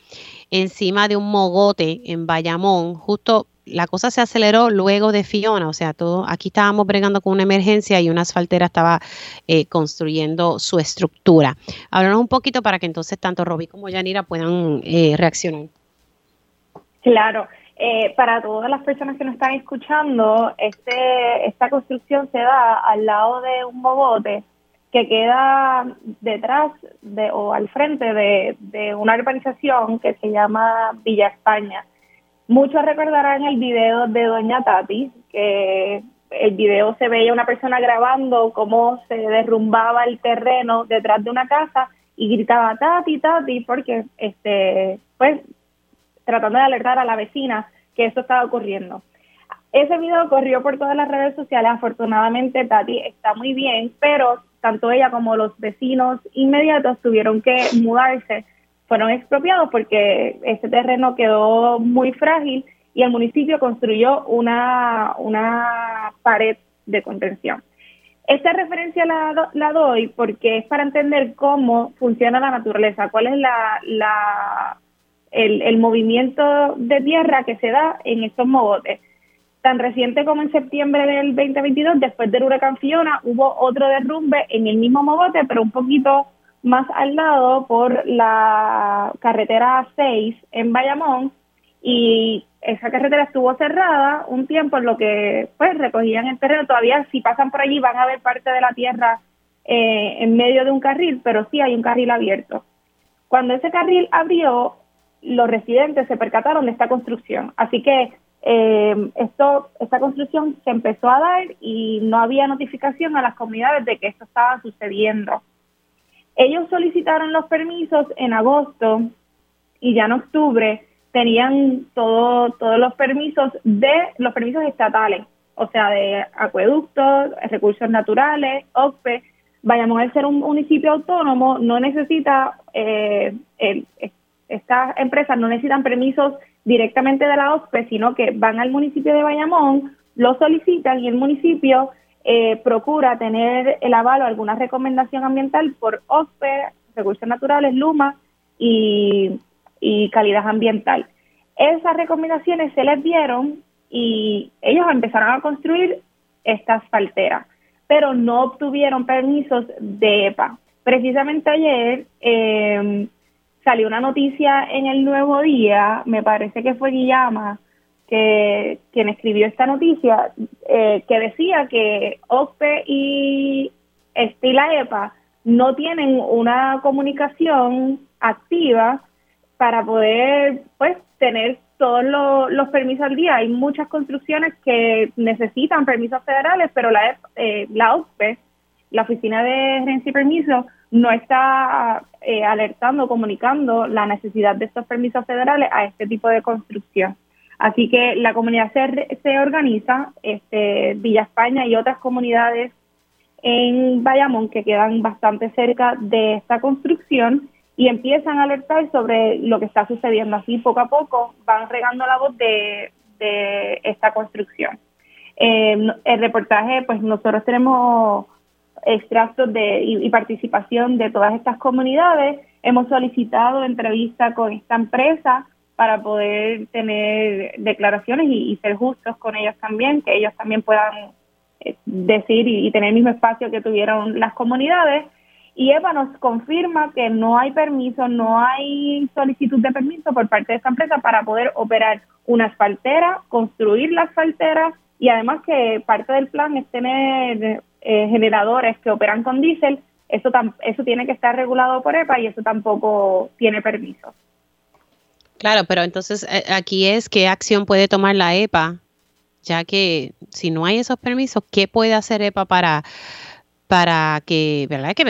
S1: encima de un mogote en Bayamón, justo la cosa se aceleró luego de Fiona, o sea, todo, aquí estábamos bregando con una emergencia y una asfaltera estaba eh, construyendo su estructura. Háblanos un poquito para que entonces tanto Roby como Yanira puedan eh, reaccionar.
S11: Claro, eh, para todas las personas que nos están escuchando, este, esta construcción se da al lado de un mogote que queda detrás de, o al frente de, de una urbanización que se llama Villa España. Muchos recordarán el video de Doña Tati, que el video se veía una persona grabando cómo se derrumbaba el terreno detrás de una casa y gritaba Tati, Tati, porque este, pues tratando de alertar a la vecina que esto estaba ocurriendo. Ese video corrió por todas las redes sociales. Afortunadamente, Tati está muy bien, pero tanto ella como los vecinos inmediatos tuvieron que mudarse. Fueron expropiados porque ese terreno quedó muy frágil y el municipio construyó una, una pared de contención. Esta referencia la, la, doy porque es para entender cómo funciona la naturaleza, cuál es la, la el, movimiento de tierra que se da en estos mogotes. Tan reciente como en septiembre del 2022, después del huracán Fiona, hubo otro derrumbe en el mismo mogote, pero un poquito más al lado por la carretera 6 en Bayamón y esa carretera estuvo cerrada un tiempo en lo que pues recogían el terreno. Todavía si pasan por allí van a ver parte de la tierra eh, en medio de un carril, pero sí hay un carril abierto. Cuando ese carril abrió, los residentes se percataron de esta construcción. Así que eh, esto, esta construcción se empezó a dar y no había notificación a las comunidades de que esto estaba sucediendo. Ellos solicitaron los permisos en agosto y ya en octubre tenían todo, todos los permisos de los permisos estatales, o sea, de acueductos, recursos naturales, OCPE. Vayamos a ser un municipio autónomo, no necesita eh, el, estas empresas no necesitan permisos directamente de la OSPE, sino que van al municipio de Bayamón, lo solicitan y el municipio eh, procura tener el avalo, alguna recomendación ambiental por OSPE, Recursos Naturales, Luma y, y calidad ambiental. Esas recomendaciones se les dieron y ellos empezaron a construir estas falteras, pero no obtuvieron permisos de EPA. Precisamente ayer eh, salió una noticia en el Nuevo Día, me parece que fue Guillama, que quien escribió esta noticia, eh, que decía que OPE y Estila EPA no tienen una comunicación activa para poder pues tener todos los, permisos al día. Hay muchas construcciones que necesitan permisos federales, pero la, eh, la la Oficina de Gerencia y Permisos, no está eh, alertando, comunicando la necesidad de estos permisos federales a este tipo de construcción. Así que la comunidad se, se organiza, este, Villa España y otras comunidades en Bayamón que quedan bastante cerca de esta construcción y empiezan a alertar sobre lo que está sucediendo. Así poco a poco van regando la voz de, de esta construcción. Eh, el reportaje, pues nosotros tenemos extractos de, y, participación de todas estas comunidades. Hemos solicitado entrevista con esta empresa para poder tener declaraciones y, ser justos con ellos también, que ellos también puedan eh, decir y, tener el mismo espacio que tuvieron las comunidades. Y EVA nos confirma que no hay permiso, no hay solicitud de permiso por parte de esta empresa para poder operar una asfaltera, construir la asfaltera y además que parte del plan es tener eh, generadores que operan con diésel, eso, eso tiene que estar regulado por EPA y eso tampoco tiene permiso.
S1: Claro, pero entonces eh, aquí es qué acción puede tomar la EPA, ya que si no hay esos permisos, ¿qué puede hacer EPA para, para que, ¿verdad? Que,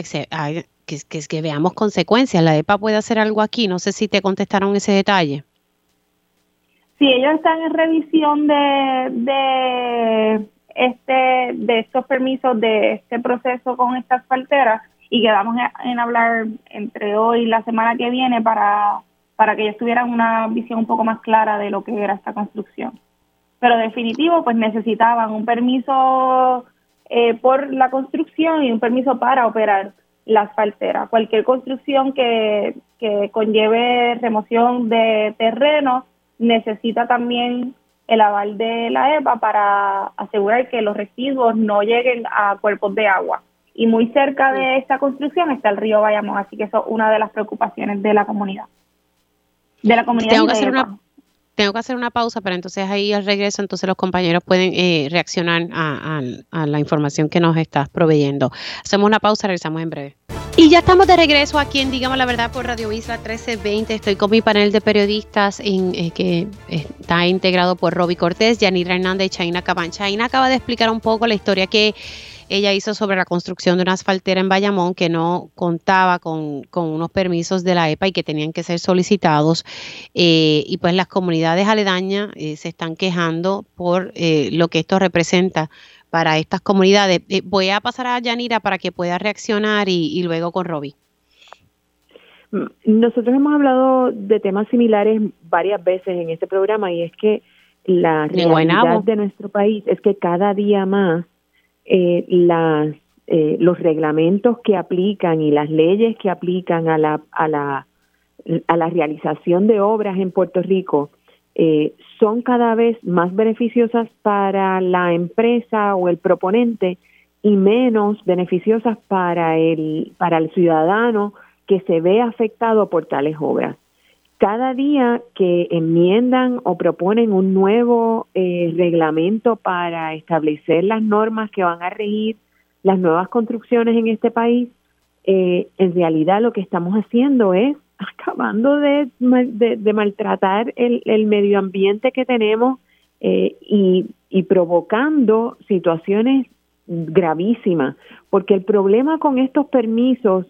S1: que, que, veamos consecuencias. La EPA puede hacer algo aquí. No sé si te contestaron ese detalle.
S11: Sí, ellos están en revisión de, de este de estos permisos de este proceso con estas falteras y quedamos en hablar entre hoy y la semana que viene para, para que ellos tuvieran una visión un poco más clara de lo que era esta construcción. Pero definitivo, pues necesitaban un permiso eh, por la construcción y un permiso para operar la asfaltera. Cualquier construcción que, que conlleve remoción de terreno necesita también el aval de la EPA para asegurar que los residuos no lleguen a cuerpos de agua. Y muy cerca de esta construcción está el río Bayamón, así que eso es una de las preocupaciones de la comunidad. De la comunidad.
S1: Tengo que hacer una tengo que hacer una pausa, pero entonces ahí al regreso, entonces los compañeros pueden eh, reaccionar a, a, la información que nos estás proveyendo. Hacemos una pausa, regresamos en breve. Y ya estamos de regreso aquí en Digamos la Verdad por Radio Isla 1320. Estoy con mi panel de periodistas en, eh, que está integrado por Roby Cortés, Yanira Hernández y Chaina Caban. Chaina acaba de explicar un poco la historia que ella hizo sobre la construcción de una asfaltera en Bayamón que no contaba con, unos permisos de la EPA y que tenían que ser solicitados. Eh, y pues las comunidades aledañas eh, se están quejando por lo que esto representa para estas comunidades. Eh, voy a pasar a Yanira para que pueda reaccionar y, luego con Roby.
S10: Mm, nosotros hemos hablado de temas similares varias veces en este programa y es que la realidad de nuestro país es que cada día más eh, las eh, los reglamentos que aplican y las leyes que aplican a la a la a la realización de obras en Puerto Rico eh, son cada vez más beneficiosas para la empresa o el proponente y menos beneficiosas para el, para el ciudadano que se ve afectado por tales obras. Cada día que enmiendan o proponen un nuevo eh, reglamento para establecer las normas que van a regir las nuevas construcciones en este país, eh, en realidad lo que estamos haciendo es acabando de, de, maltratar el, el, medio ambiente que tenemos eh, y, y provocando situaciones gravísimas, porque el problema con estos permisos,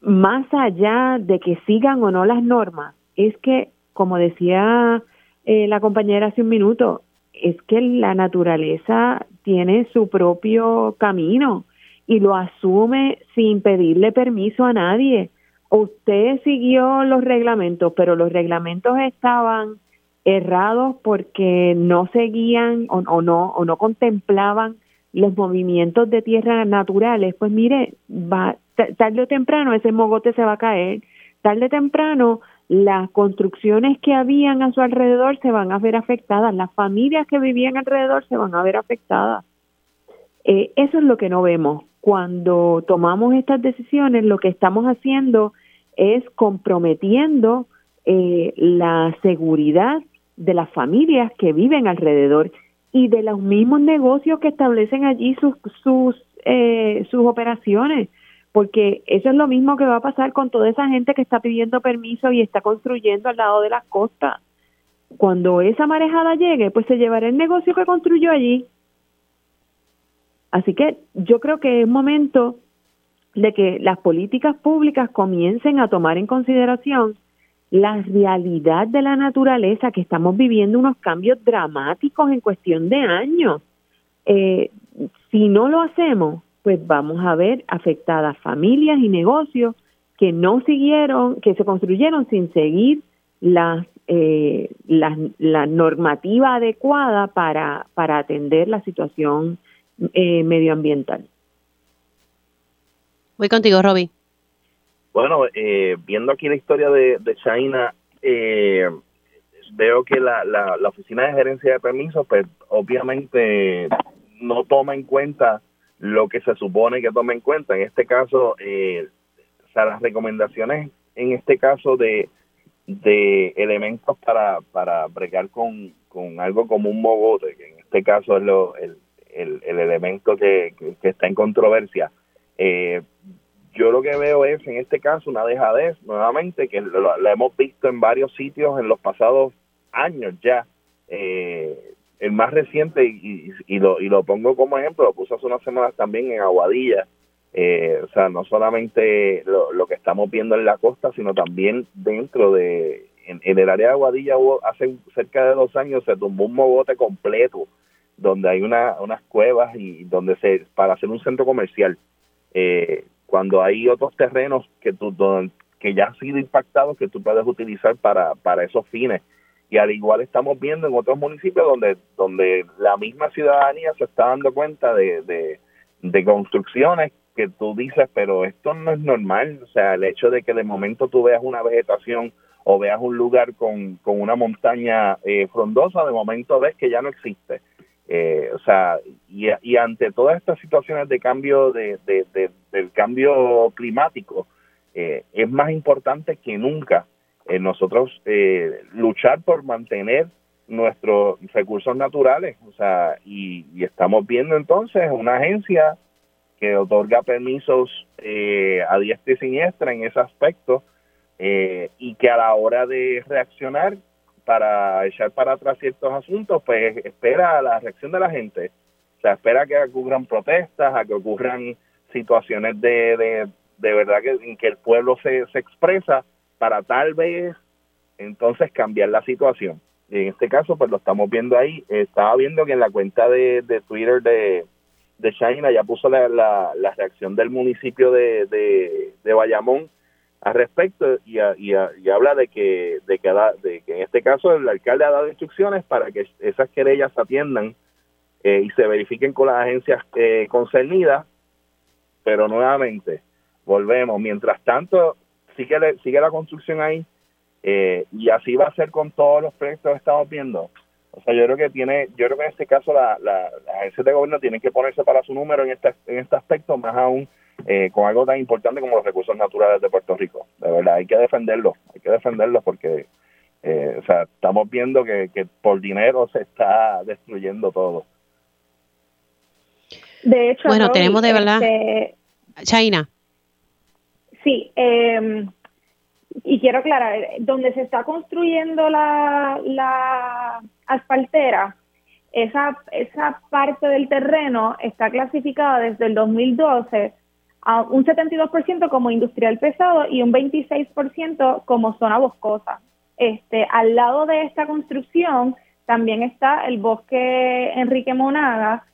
S10: más allá de que sigan o no las normas, es que, como decía eh, la compañera hace un minuto, es que la naturaleza tiene su propio camino y lo asume sin pedirle permiso a nadie usted siguió los reglamentos, pero los reglamentos estaban errados porque no seguían o, no o no contemplaban los movimientos de tierras naturales, pues mire, va tarde o temprano ese mogote se va a caer, tarde o temprano las construcciones que habían a su alrededor se van a ver afectadas, las familias que vivían alrededor se van a ver afectadas. Eh, eso es lo que no vemos. Cuando tomamos estas decisiones, lo que estamos haciendo es comprometiendo eh, la seguridad de las familias que viven alrededor y de los mismos negocios que establecen allí sus sus eh, sus operaciones porque eso es lo mismo que va a pasar con toda esa gente que está pidiendo permiso y está construyendo al lado de las costas. Cuando esa marejada llegue, pues se llevará el negocio que construyó allí. Así que yo creo que es momento de que las políticas públicas comiencen a tomar en consideración la realidad de la naturaleza, que estamos viviendo unos cambios dramáticos en cuestión de años. Eh, si no lo hacemos, pues vamos a ver afectadas familias y negocios que no siguieron, que se construyeron sin seguir las, eh, la, normativa adecuada para, para atender la situación eh, medioambiental.
S1: Voy contigo, Roby.
S9: Bueno, eh, viendo aquí la historia de, de China, eh, veo que la, la, la, oficina de gerencia de permisos, pues obviamente no toma en cuenta lo que se supone que tome en cuenta. En este caso, eh, o sea, las recomendaciones en este caso de, de elementos para, para bregar con, con algo como un mogote, que en este caso es lo, el, el, elemento que, que, está en controversia. Eh, yo lo que veo es en este caso una dejadez nuevamente que lo, hemos visto en varios sitios en los pasados años ya eh, el más reciente y, lo, y lo pongo como ejemplo lo puse hace unas semanas también en Aguadilla eh, o sea no solamente lo, lo, que estamos viendo en la costa sino también dentro de en, el área de Aguadilla hubo, hace cerca de dos años se tumbó un mogote completo donde hay una, unas cuevas y donde se para hacer un centro comercial eh, cuando hay otros terrenos que tú que ya han sido impactados que tú puedes utilizar para, para esos fines. Y al igual estamos viendo en otros municipios donde donde la misma ciudadanía se está dando cuenta de, de, construcciones que tú dices pero esto no es normal. O sea el hecho de que de momento tú veas una vegetación o veas un lugar con, con una montaña eh, frondosa de momento ves que ya no existe eh, o sea, y, y, ante todas estas situaciones de cambio de, del cambio climático, eh, es más importante que nunca eh, nosotros eh, luchar por mantener nuestros recursos naturales. O sea, y, y estamos viendo entonces una agencia que otorga permisos a diestra y siniestra en ese aspecto y que a la hora de reaccionar para echar para atrás ciertos asuntos, pues espera la reacción de la gente. O sea, espera que ocurran protestas, a que ocurran situaciones de, de, de verdad que, en que el pueblo se, se expresa para tal vez entonces cambiar la situación. Y en este caso, pues lo estamos viendo ahí. Estaba viendo que en la cuenta de, de Twitter de, de China ya puso la, la, la reacción del municipio de, de, de Bayamón al respecto y, y, habla de que, de, que, de que en este caso el alcalde ha dado instrucciones para que esas querellas se atiendan eh, y se verifiquen con las agencias eh, concernidas, pero nuevamente volvemos. Mientras tanto, sigue, sigue la construcción ahí eh, y así va a ser con todos los proyectos que estamos viendo. O sea, yo creo que tiene, yo creo que en este caso la, la, las agencias de gobierno tienen que ponerse para su número en este, en este aspecto, más aún eh, con algo tan importante como los recursos naturales de Puerto Rico. De verdad, hay que defenderlo, hay que defenderlo porque eh, o sea, estamos viendo que, que por dinero se está destruyendo todo.
S1: De hecho, bueno, tenemos de verdad. Este, China.
S11: Sí, eh, y quiero aclarar, donde se está construyendo la, la asfaltera, esa, esa parte del terreno está clasificada desde el 2012 a un 72% como industrial pesado y un 26% como zona boscosa. Este, al lado de esta construcción también está el bosque Enrique Monaga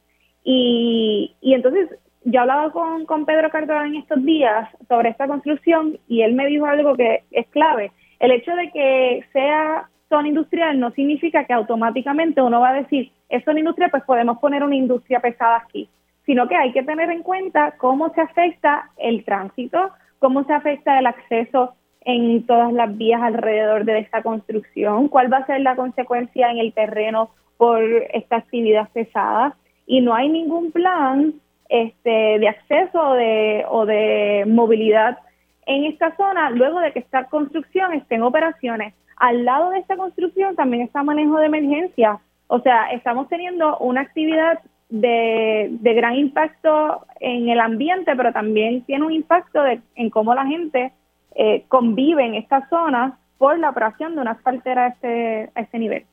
S11: y, y entonces yo hablaba con, con Pedro Cardona en estos días sobre esta construcción y él me dijo algo que es clave. El hecho de que sea zona industrial no significa que automáticamente uno va a decir, es zona industrial, pues podemos poner una industria pesada aquí sino que hay que tener en cuenta cómo se afecta el tránsito, cómo se afecta el acceso en todas las vías alrededor de esta construcción, cuál va a ser la consecuencia en el terreno por esta actividad pesada y no hay ningún plan este, de acceso de, o de movilidad en esta zona luego de que esta construcción esté en operaciones. Al lado de esta construcción también está manejo de emergencia, o sea, estamos teniendo una actividad de, de gran impacto en el ambiente, pero también tiene un impacto de, en cómo la gente eh, convive en esta zona por la operación de una asfaltera a este, este nivel.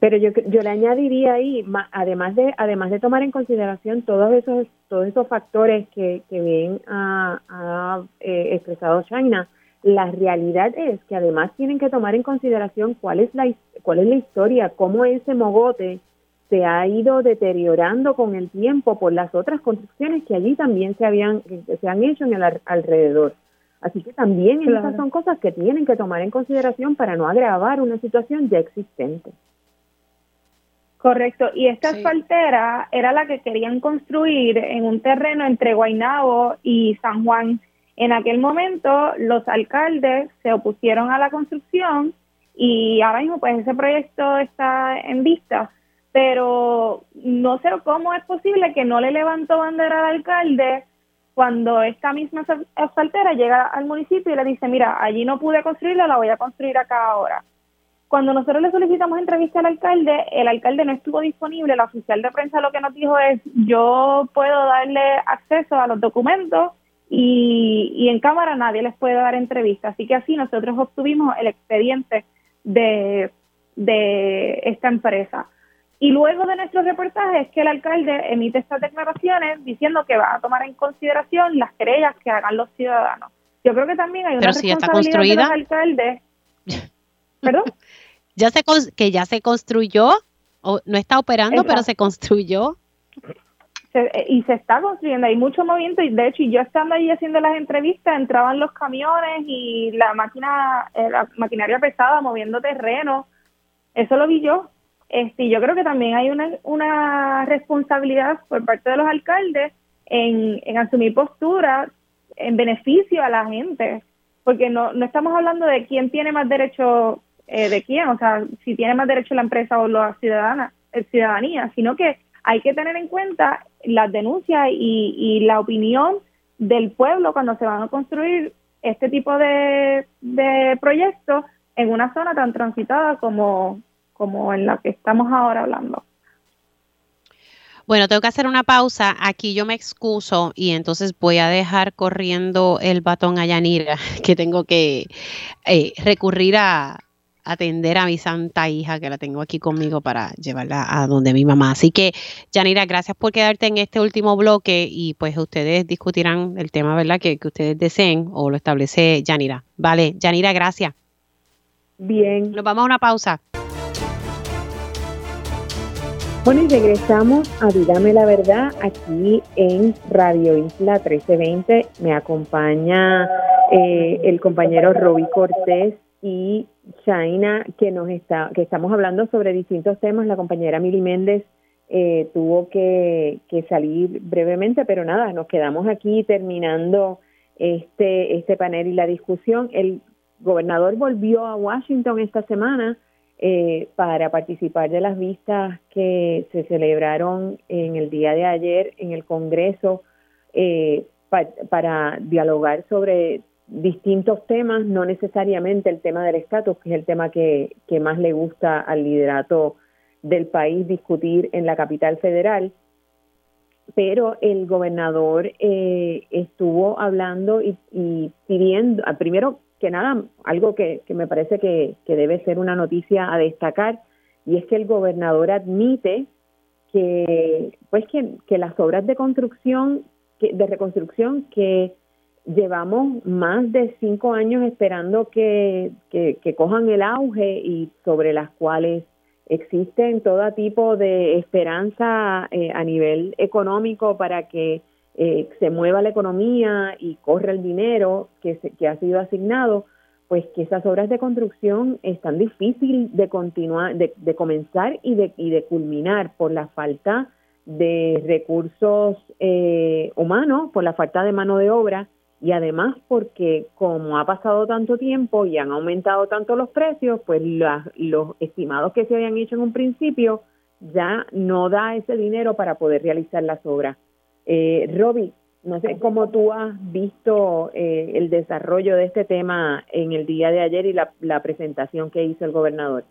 S10: Pero yo, yo le añadiría ahí, además de además de tomar en consideración todos esos todos esos factores que, que bien ha, eh, expresado China, la realidad es que además tienen que tomar en consideración cuál es la cuál es la historia, cómo ese mogote se ha ido deteriorando con el tiempo por las otras construcciones que allí también se habían se han hecho en el alrededor. Así que también esas son cosas que tienen que tomar en consideración para no agravar una situación ya existente.
S11: Correcto, y esta asfaltera era la que querían construir en un terreno entre Guaynabo y San Juan. En aquel momento los alcaldes se opusieron a la construcción y ahora mismo pues ese proyecto está en vista, pero no sé cómo es posible que no le levantó bandera al alcalde cuando esta misma asfaltera llega al municipio y le dice, mira, allí no pude construirla, la voy a construir acá ahora. Cuando nosotros le solicitamos entrevista al alcalde, el alcalde no estuvo disponible, la oficial de prensa lo que nos dijo es, yo puedo darle acceso a los documentos y, y en cámara nadie les puede dar entrevista. Así que así nosotros obtuvimos el expediente de, de esta empresa. Y luego de nuestro reportaje es que el alcalde emite estas declaraciones diciendo que va a tomar en consideración las querellas que hagan los ciudadanos. Yo creo que también hay una responsabilidad de los alcaldes.
S1: ¿Perdón? ya se que ya se construyó, o no está operando, pero se construyó.
S11: Eh, y se está construyendo, hay mucho movimiento y de hecho yo estando ahí haciendo las entrevistas entraban los camiones y la máquina, eh, la maquinaria pesada moviendo terreno, eso lo vi yo. Este, yo creo que también hay una, una responsabilidad por parte de los alcaldes en, en asumir postura en beneficio a la gente, porque no, no estamos hablando de quién tiene más derecho eh, de quién, o sea, si tiene más derecho la empresa o la ciudadana, eh, ciudadanía, sino que hay que tener en cuenta las denuncias y, y la opinión del pueblo cuando se van a construir este tipo de, de proyectos en una zona tan transitada como, como en la que estamos ahora hablando.
S1: Bueno, tengo que hacer una pausa. Aquí yo me excuso y entonces voy a dejar corriendo el batón a Yanira, que tengo que eh, recurrir a atender a mi santa hija, que la tengo aquí conmigo para llevarla a donde mi mamá. Así que, Yanira, gracias por quedarte en este último bloque y pues ustedes discutirán el tema, ¿verdad? Que, que ustedes deseen o lo establece Yanira. Vale, Yanira, gracias.
S10: Bien.
S1: Nos vamos a una pausa.
S10: Bueno, y regresamos a Dígame la Verdad aquí en Radio Isla 1320. Me acompaña eh, el compañero Roby Cortés y Shaina, que nos está, que estamos hablando sobre distintos temas. La compañera Mili Méndez eh, tuvo que, que salir brevemente, pero nada, nos quedamos aquí terminando este, este panel y la discusión. El gobernador volvió a Washington esta semana eh, para participar de las vistas que se celebraron en el día de ayer en el Congreso eh, para dialogar sobre distintos temas, no necesariamente el tema del estatus, que es el tema que, que más le gusta al liderato del país discutir en la capital federal, pero el gobernador eh, estuvo hablando y, y pidiendo, primero que nada, algo que, me parece que, debe ser una noticia a destacar, y es que el gobernador admite que, pues que, las obras de construcción, de reconstrucción que llevamos más de cinco años esperando que, que, cojan el auge y sobre las cuales existen todo tipo de esperanza eh, a nivel económico para que eh, se mueva la economía y corre el dinero que, que ha sido asignado, pues que esas obras de construcción están difíciles de continuar, de, comenzar y de, y de culminar por la falta de recursos eh, humanos, por la falta de mano de obra y además porque como ha pasado tanto tiempo y han aumentado tanto los precios, pues los estimados que se habían hecho en un principio ya no da ese dinero para poder realizar las obras. Eh, Roby, no sé cómo tú has visto eh, el desarrollo de este tema en el día de ayer y la, la presentación que hizo el gobernador.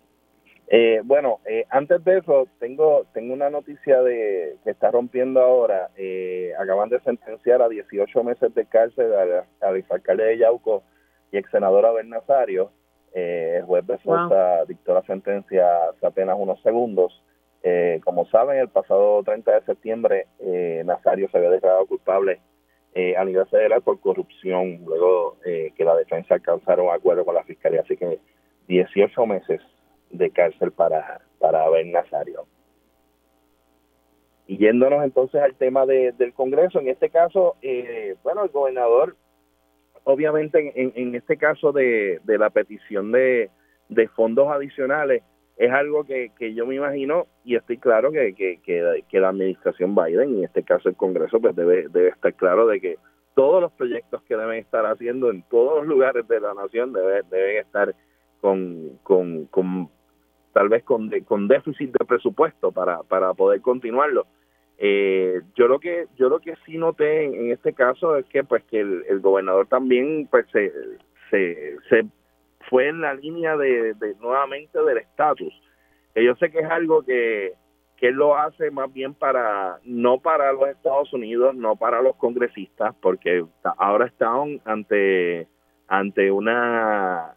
S9: Eh, bueno, eh, antes de eso, tengo tengo una noticia de que está rompiendo ahora. Eh, acaban de sentenciar a 18 meses de cárcel al alcalde de Yauco y ex senadora Bernasario. el juez de Sosa dictó la sentencia hace apenas unos segundos. Como saben, el pasado 30 de septiembre, Nazario se había declarado culpable a nivel federal por corrupción, luego que la defensa alcanzaron acuerdo con la fiscalía. Así que 18 meses de cárcel para, para Ben Nazario. Y yéndonos entonces al tema de, del Congreso, en este caso, eh, bueno, el gobernador, obviamente en, en este caso de, de la petición de, de fondos adicionales, es algo que, que yo me imagino y estoy claro que, que, que, la administración Biden, en este caso el Congreso, pues debe, debe estar claro de que todos los proyectos que deben estar haciendo en todos los lugares de la nación deben, deben estar con, con, con tal vez con, con déficit de presupuesto para, para poder continuarlo. Eh, yo lo que yo lo que sí noté en, este caso es que pues que el, gobernador también pues se, se, fue en la línea de, nuevamente del estatus. Que yo sé que es algo que, que lo hace más bien para no para los Estados Unidos no para los congresistas porque ahora están ante ante una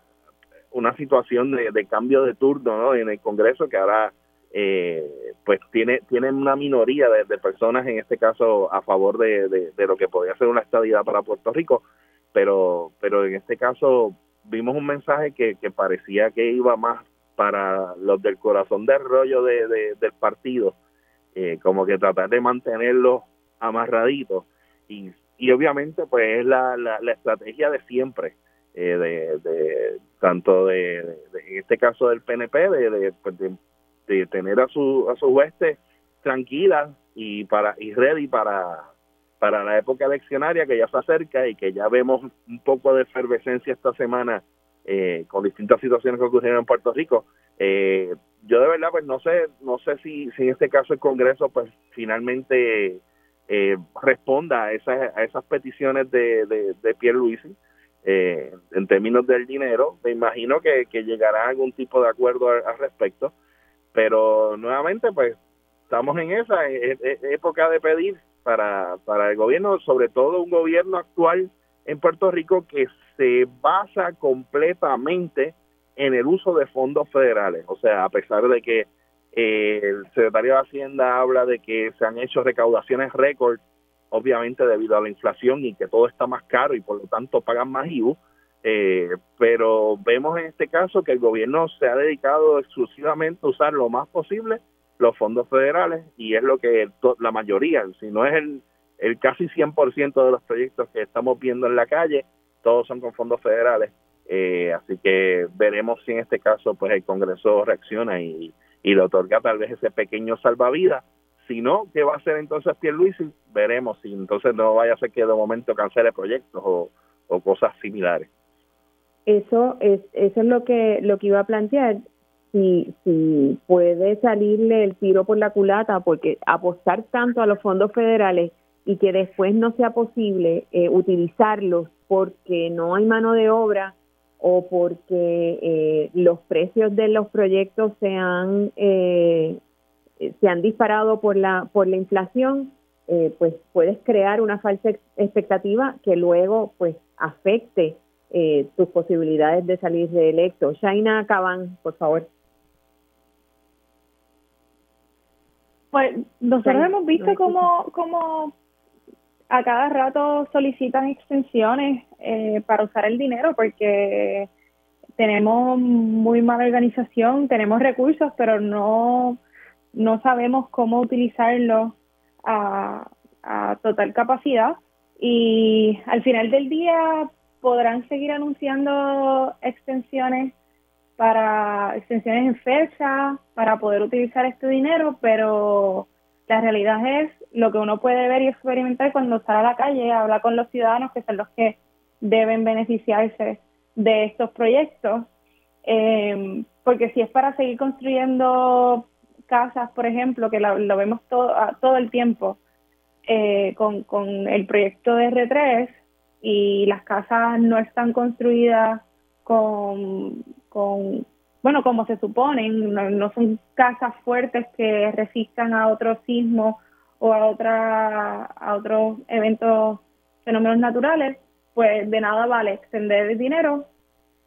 S9: una situación de, cambio de turno en el Congreso que ahora eh, pues tiene tienen una minoría de, personas en este caso a favor de, de, lo que podría ser una estadidad para Puerto Rico pero pero en este caso vimos un mensaje que, que parecía que iba más para los del corazón del rollo de, del partido eh, como que tratar de mantenerlos amarraditos y, y obviamente pues es la, la, la estrategia de siempre eh, de, de, tanto de, en este caso del PNP pues, de, de, tener a su a su hueste tranquila y para y ready para para la época eleccionaria que ya se acerca y que ya vemos un poco de efervescencia esta semana eh, con distintas situaciones que ocurrieron en Puerto Rico eh, yo de verdad pues no sé no sé si, si en este caso el Congreso pues finalmente eh, responda a esas a esas peticiones de de, de Pierre Luisi eh, en términos del dinero. Me imagino que, llegará algún tipo de acuerdo al, respecto, pero nuevamente, pues estamos en esa época de pedir para, para el gobierno, sobre todo un gobierno actual en Puerto Rico que se basa completamente en el uso de fondos federales. O sea, a pesar de que eh, el secretario de Hacienda habla de que se han hecho recaudaciones récord obviamente debido a la inflación y que todo está más caro y por lo tanto pagan más IVU, eh, pero vemos en este caso que el gobierno se ha dedicado exclusivamente a usar lo más posible los fondos federales y es lo que la mayoría, si no es el, el casi 100% de los proyectos que estamos viendo en la calle, todos son con fondos federales. Eh, así que veremos si en este caso pues el Congreso reacciona y, y le otorga tal vez ese pequeño salvavidas si no, ¿qué va a hacer entonces Pierluisi? Veremos si entonces no vaya a ser que de momento cancele proyectos o, cosas similares.
S10: Eso es eso es lo que lo que iba a plantear. Si, puede salirle el tiro por la culata, porque apostar tanto a los fondos federales y que después no sea posible eh, utilizarlos porque no hay mano de obra o porque eh, los precios de los proyectos se han eh, se han disparado por la, por la inflación, eh, pues puedes crear una falsa expectativa que luego pues afecte eh, tus posibilidades de salir de electo. Shaina Caban, por favor.
S11: Pues nosotros hemos visto cómo, cómo a cada rato solicitan extensiones eh, para usar el dinero porque tenemos muy mala organización, tenemos recursos, pero no no sabemos cómo utilizarlo a, total capacidad. Y al final del día podrán seguir anunciando extensiones para extensiones en fecha para poder utilizar este dinero, pero La realidad es lo que uno puede ver y experimentar cuando sale a la calle, habla con los ciudadanos que son los que deben beneficiarse de estos proyectos. Eh, porque si es para seguir construyendo casas, por ejemplo, que lo, vemos todo, todo el tiempo eh, con, con el proyecto de R3 y las casas no están construidas con, con bueno, como se suponen, no, son casas fuertes que resistan a otros sismos o a, otra, a otros eventos, fenómenos naturales, pues de nada vale extender el dinero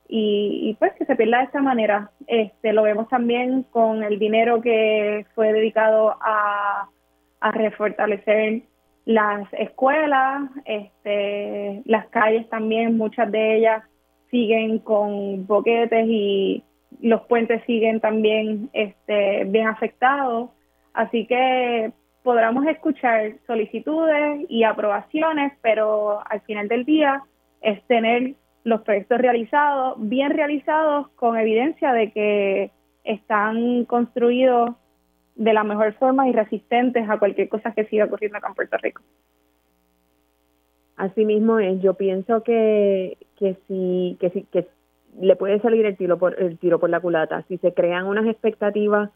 S11: y, pues que se pierda de esta manera. Este, lo vemos también con el dinero que fue dedicado a, a refortalecer las escuelas, este, las calles también, muchas de ellas siguen con boquetes y los puentes siguen también este, bien afectados. Así que podremos escuchar solicitudes y aprobaciones, pero al final del día es tener los proyectos realizados, bien realizados, con evidencia de que están construidos de la mejor forma y resistentes a cualquier cosa que siga ocurriendo acá en Puerto Rico.
S10: Asimismo es, yo pienso que, que si, que si, que le puede salir el tiro por el tiro por la culata. Si se crean unas expectativas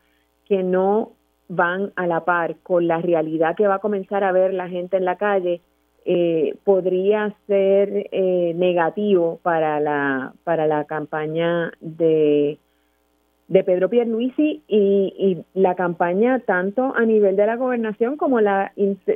S10: que no van a la par con la realidad que va a comenzar a ver la gente en la calle eh, podría ser eh, negativo para la para la campaña de de Pedro Pierluisi y, y la campaña tanto a nivel de la gobernación como la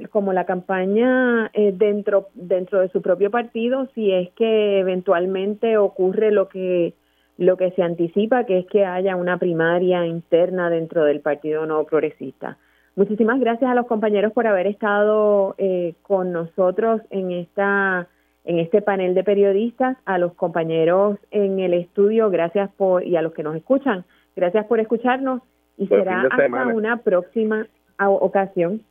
S10: como la campaña eh, dentro dentro de su propio partido si es que eventualmente ocurre lo que lo que se anticipa que es que haya una primaria interna dentro del Partido No Progresista. Muchísimas gracias a los compañeros por haber estado eh, con nosotros en esta en este panel de periodistas, a los compañeros en el estudio, gracias por y a los que nos escuchan Gracias por escucharnos y será hasta una próxima ocasión.